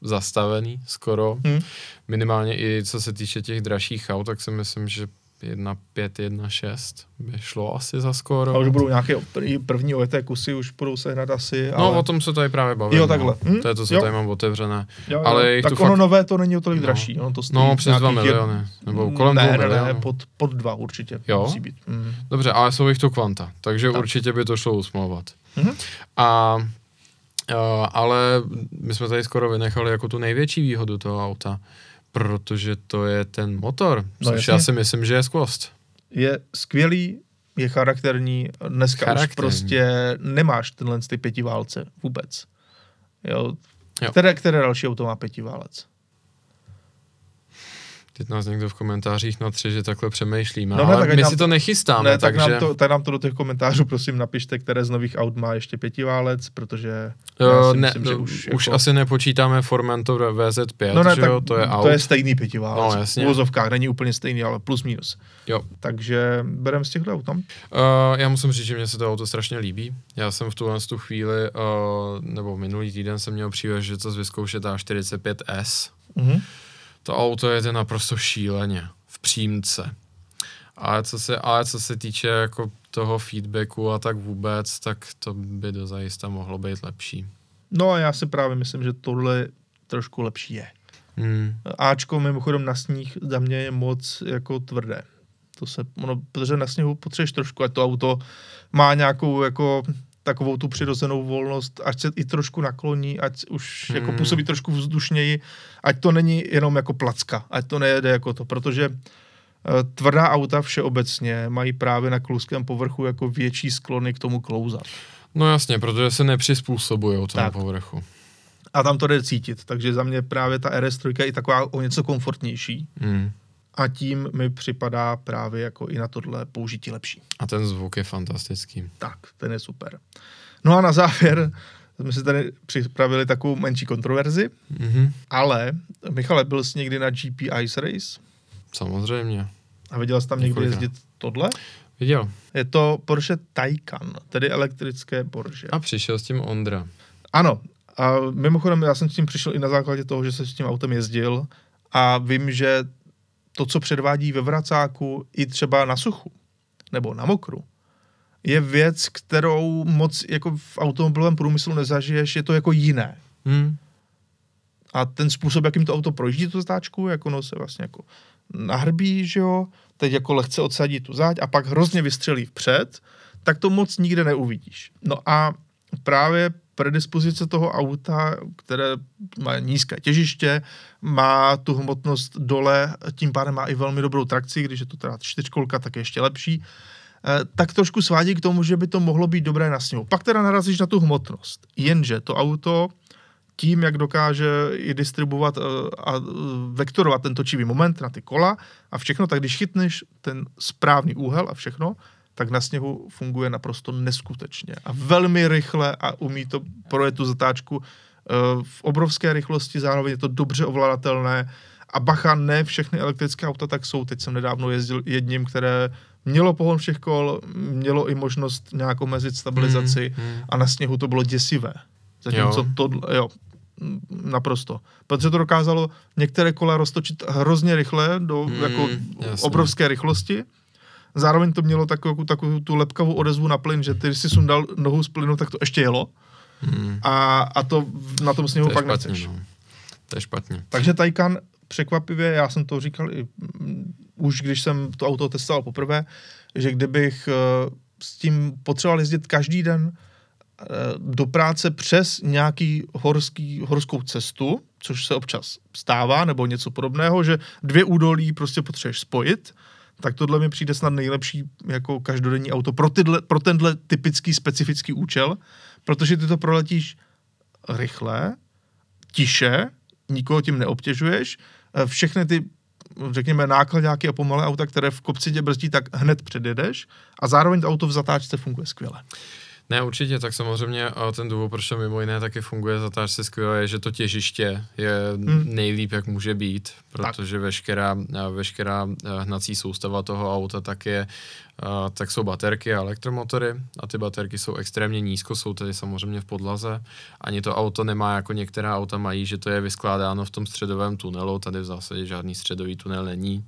zastavený skoro. Hmm. Minimálně i co se týče těch dražších aut, tak si myslím, že 1.5, 1.6 by šlo asi za skoro. A už budou nějaké pr- první ojeté kusy, už budou sehnat asi. No, ale... o tom se tady právě bavím. Jo, takhle. No. Hm? To je to, co Jo. tady mám otevřené. Jo, ale jo. jich tak tu ono fakt- nové to není o tolik No. dražší. Ono to No, přes 2 nějakých miliony. Nebo kolem ne, 2 ne, milionů. ne, pod, pod dva určitě Jo? musí být. Mm. Dobře, ale jsou jich to kvanta, takže Tak. určitě by to šlo usmlouvat. Mhm. A uh, ale my jsme tady skoro vynechali jako tu největší výhodu toho auta, protože to je ten motor, No, což jasně. já si myslím, že je skvost. Je skvělý, je charakterní, dneska Charakterní. už prostě nemáš tenhle ty pětiválce vůbec. Jo. Jo. Které, které další auto má pětiválec? Teď nás někdo v komentářích natře, že takhle přemýšlíme, No ne, ale tak my si to- to nechystáme, ne, tak, takže... nám to, tak nám to do těch komentářů prosím napište, které z nových aut má ještě pětiválec, protože já Jo, si ne, myslím, že no, už, už jako... asi nepočítáme Formentor VZ5, No ne, že tak jo, to je aut. to je stejný pětiválec. No, jasně. V uvozovkách není úplně stejný, ale plus minus. Jo. Takže bereme z těchto aut tam. Uh, já musím říct, že mě se to auto strašně líbí. Já jsem v tuhle tu chvíli, uh, nebo minulý týden jsem měl příležitost vyzkoušet A45S. Mhm. To auto je naprosto šíleně v přímce. Ale co se, ale co se týče jako toho feedbacku a tak vůbec, tak to by dozajista mohlo být lepší. No a já si právě myslím, že tohle trošku lepší je. Hmm. Ačko mimochodem na sníh za mě je moc jako tvrdé. To se, ono, protože na sněhu potřebuješ trošku, ať to auto má nějakou jako takovou tu přirozenou volnost, ať se i trošku nakloní, ať už jako Hmm. působí trošku vzdušněji, ať to není jenom jako placka, ať to nejede jako to, protože eh, tvrdá auta všeobecně mají právě na kluském povrchu jako větší sklony k tomu klouzat. No jasně, protože se nepřizpůsobují tomu Tak. povrchu. A tam to jde cítit, takže za mě právě ta RS3 je i taková o něco komfortnější Hmm. A tím mi připadá právě jako i na tohle použití lepší. A ten zvuk je fantastický. Tak, ten je super. No a na závěr jsme si tady připravili takovou menší kontroverzi, Mhm. ale Michale, byl jsi někdy na GP Ice Race Samozřejmě. a viděl jsi tam někdy jezdit tohle? Viděl. Je to Porsche Taycan, tedy elektrické Porsche. A přišel s tím Ondra. Ano, a mimochodem já jsem s tím přišel i na základě toho, že jsem s tím autem jezdil a vím, že to, co předvádí ve vracáku i třeba na suchu nebo na mokru, je věc, kterou moc jako v automobilovém průmyslu nezažiješ, je to jako jiné. Hmm. A ten způsob, jakým to auto projíždí tu zatáčku, jak ono se vlastně jako nahrbí, že jo, teď jako lehce odsadí tu záď a pak hrozně vystřelí vpřed, tak to moc nikde neuvidíš. No a právě predispozice toho auta, které má nízké těžiště, má tu hmotnost dole, tím pádem má i velmi dobrou trakci, když je to teda čtyřkolka, tak je ještě lepší, eh, tak trošku svádí k tomu, že by to mohlo být dobré na sněhu. Pak teda narazíš na tu hmotnost. Jenže to auto tím, jak dokáže i distribuovat eh, a eh, vektorovat ten točivý moment na ty kola a všechno, tak když chytneš ten správný úhel a všechno, tak na sněhu funguje naprosto neskutečně a velmi rychle a umí to projet tu zatáčku eh, v obrovské rychlosti, zároveň je to dobře ovladatelné a bacha, ne všechny elektrické auta tak jsou. Teď jsem nedávno jezdil jedním, které mělo pohon všech kol, mělo i možnost nějak omezit stabilizaci Hmm, hmm. a na sněhu to bylo děsivé. Zatímco Jo. to, jo, naprosto. Protože to dokázalo některé kola roztočit hrozně rychle do Hmm, jako jasně. obrovské rychlosti. Zároveň to mělo takovou, takovou tu lepkavou odezvu na plyn, že ty když si sundal nohu z plynu, tak to ještě jelo. Hmm. A, a to na tom sněhu To pak špatně, nechceš. no. To je špatně. Takže Taycan překvapivě, já jsem to říkal i mm, už když jsem to auto testoval poprvé, že kdybych eh, s tím potřeboval jezdit každý den eh, do práce přes nějaký horský, horskou cestu, což se občas stává, nebo něco podobného, že dvě údolí prostě potřebuješ spojit, tak tohle mi přijde snad nejlepší jako každodenní auto pro, tyhle, pro tenhle typický specifický účel, protože ty to proletíš rychle, tiše, nikoho tím neobtěžuješ, eh, všechny ty řekněme, nákladáky a pomalé auta, které v kopci tě brzdí, tak hned předjedeš a zároveň to auto v zatáčce funguje skvěle. Ne, určitě, tak samozřejmě a ten důvod, proč to mimo jiné taky funguje zatáčce skvěle, je, že to těžiště je hmm. nejlíp, jak může být, protože tak. veškerá, veškerá hnací soustava toho auta tak je, tak jsou baterky a elektromotory a ty baterky jsou extrémně nízko, jsou tedy samozřejmě v podlaze. Ani to auto nemá, jako některá auta mají, že to je vyskládáno v tom středovém tunelu, tady v zásadě žádný středový tunel není,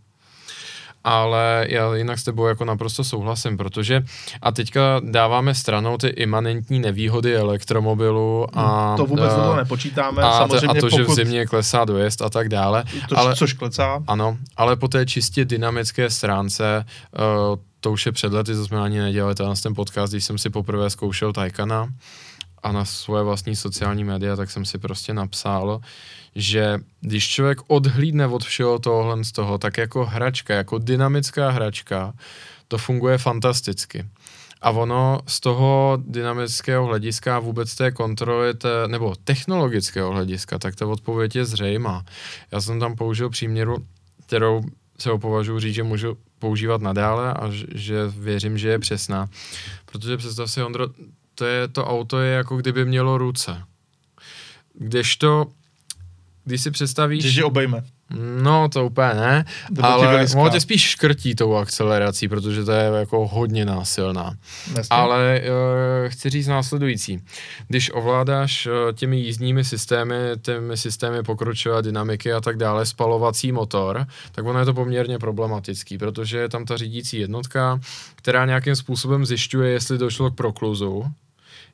ale já jinak s tebou jako naprosto souhlasím, protože a teďka dáváme stranou ty imanentní nevýhody elektromobilu a... Hmm, to vůbec to nepočítáme, a, samozřejmě a to, pokud... že v zimě klesá dojezd a tak dále. To, ale, což klesá. Ano, ale po té čistě dynamické stránce uh, to už je před lety, to jsme ani nedělali, ten podcast, když jsem si poprvé zkoušel Taycana a na svoje vlastní sociální média, tak jsem si prostě napsal, že když člověk odhlídne od všeho tohle z toho, tak jako hračka, jako dynamická hračka, to funguje fantasticky. A ono z toho dynamického hlediska vůbec té kontroly, té, nebo technologického hlediska, tak ta odpověď je zřejmá. Já jsem tam použil příměru, kterou se ho považuji říct, že můžu používat nadále a že věřím, že je přesná. Protože představ si, Ondro, to, je, to auto je jako kdyby mělo ruce. Kdežto když si představíš... Že obejme. No, to úplně ne, to ale ono tě spíš škrtí tou akcelerací, protože to je jako hodně násilná. Jasně. Ale uh, chci říct následující. Když ovládáš uh, těmi jízdními systémy, těmi systémy pokročové dynamiky a tak dále, spalovací motor, tak ono je to poměrně problematický, protože je tam ta řídící jednotka, která nějakým způsobem zjišťuje, jestli došlo k prokluzu,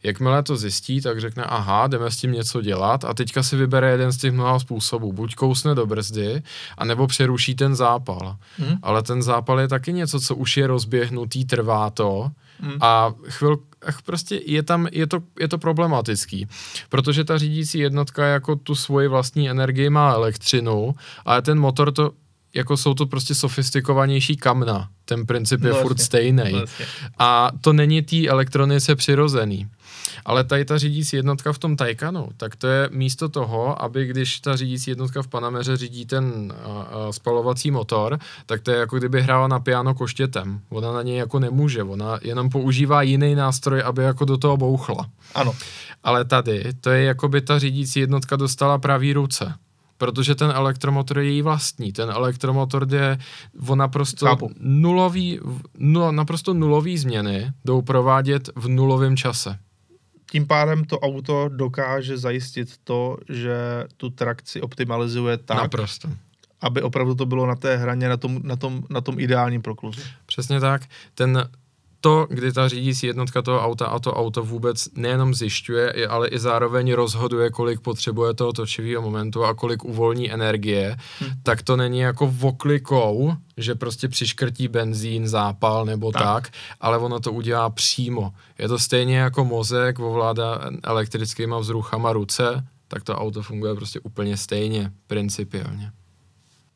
Jakmile to zjistí, tak řekne, aha, jdeme s tím něco dělat a teďka si vybere jeden z těch mnoha způsobů. Buď kousne do brzdy, anebo přeruší ten zápal. Hmm. Ale ten zápal je taky něco, co už je rozběhnutý, trvá to hmm. a chvilku ach, prostě je tam, je to, je to problematický, protože ta řídící jednotka jako tu svoji vlastní energii má elektřinu, ale ten motor to jako jsou to prostě sofistikovanější kamna. Ten princip je no, furt stejný. No, a to není té elektronice přirozený. Ale tady ta řídící jednotka v tom Taycanu, tak to je místo toho, aby když ta řídící jednotka v Panameře řídí ten spalovací motor, tak to je jako kdyby hrála na piano koštětem. Ona na něj jako nemůže, ona jenom používá jiný nástroj, aby jako do toho bouchla. Ano. Ale tady, to je jako by ta řídící jednotka dostala pravý ruce protože ten elektromotor je její vlastní. Ten elektromotor je o naprosto Chápu. nulový, nul, naprosto nulový změny jdou provádět v nulovém čase tím pádem to auto dokáže zajistit to, že tu trakci optimalizuje tak, Naprosto. aby opravdu to bylo na té hraně, na tom, na tom, na tom ideálním prokluzu. Přesně tak. Ten to, kdy ta řídící jednotka toho auta a to auto vůbec nejenom zjišťuje, ale i zároveň rozhoduje, kolik potřebuje toho točivého momentu a kolik uvolní energie, hmm. tak to není jako voklikou, že prostě přiškrtí benzín, zápal nebo tak. tak, ale ono to udělá přímo. Je to stejně jako mozek ovládá elektrickýma vzruchama ruce, tak to auto funguje prostě úplně stejně, principiálně.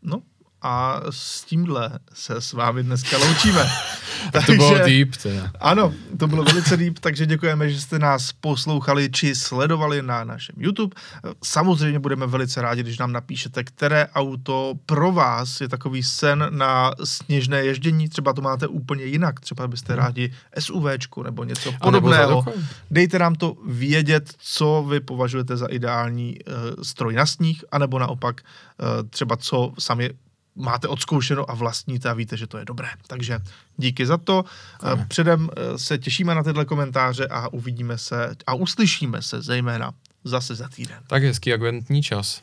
No, a s tímhle se s vámi dneska loučíme. *laughs* takže, to bylo deep teda. Ano, to bylo velice deep, takže děkujeme, že jste nás poslouchali či sledovali na našem YouTube. Samozřejmě budeme velice rádi, když nám napíšete, které auto pro vás je takový sen na sněžné ježdění, třeba to máte úplně jinak, třeba byste hmm. rádi SUVčku nebo něco podobného. Dejte nám to vědět, co vy považujete za ideální uh, stroj na sníh, anebo naopak uh, třeba co sami máte odzkoušeno a vlastníte a víte, že to je dobré. Takže díky za to. Děkujeme. Předem eh, se těšíme na tyhle komentáře a uvidíme se a uslyšíme se zejména zase za týden. Tak hezký adventní čas.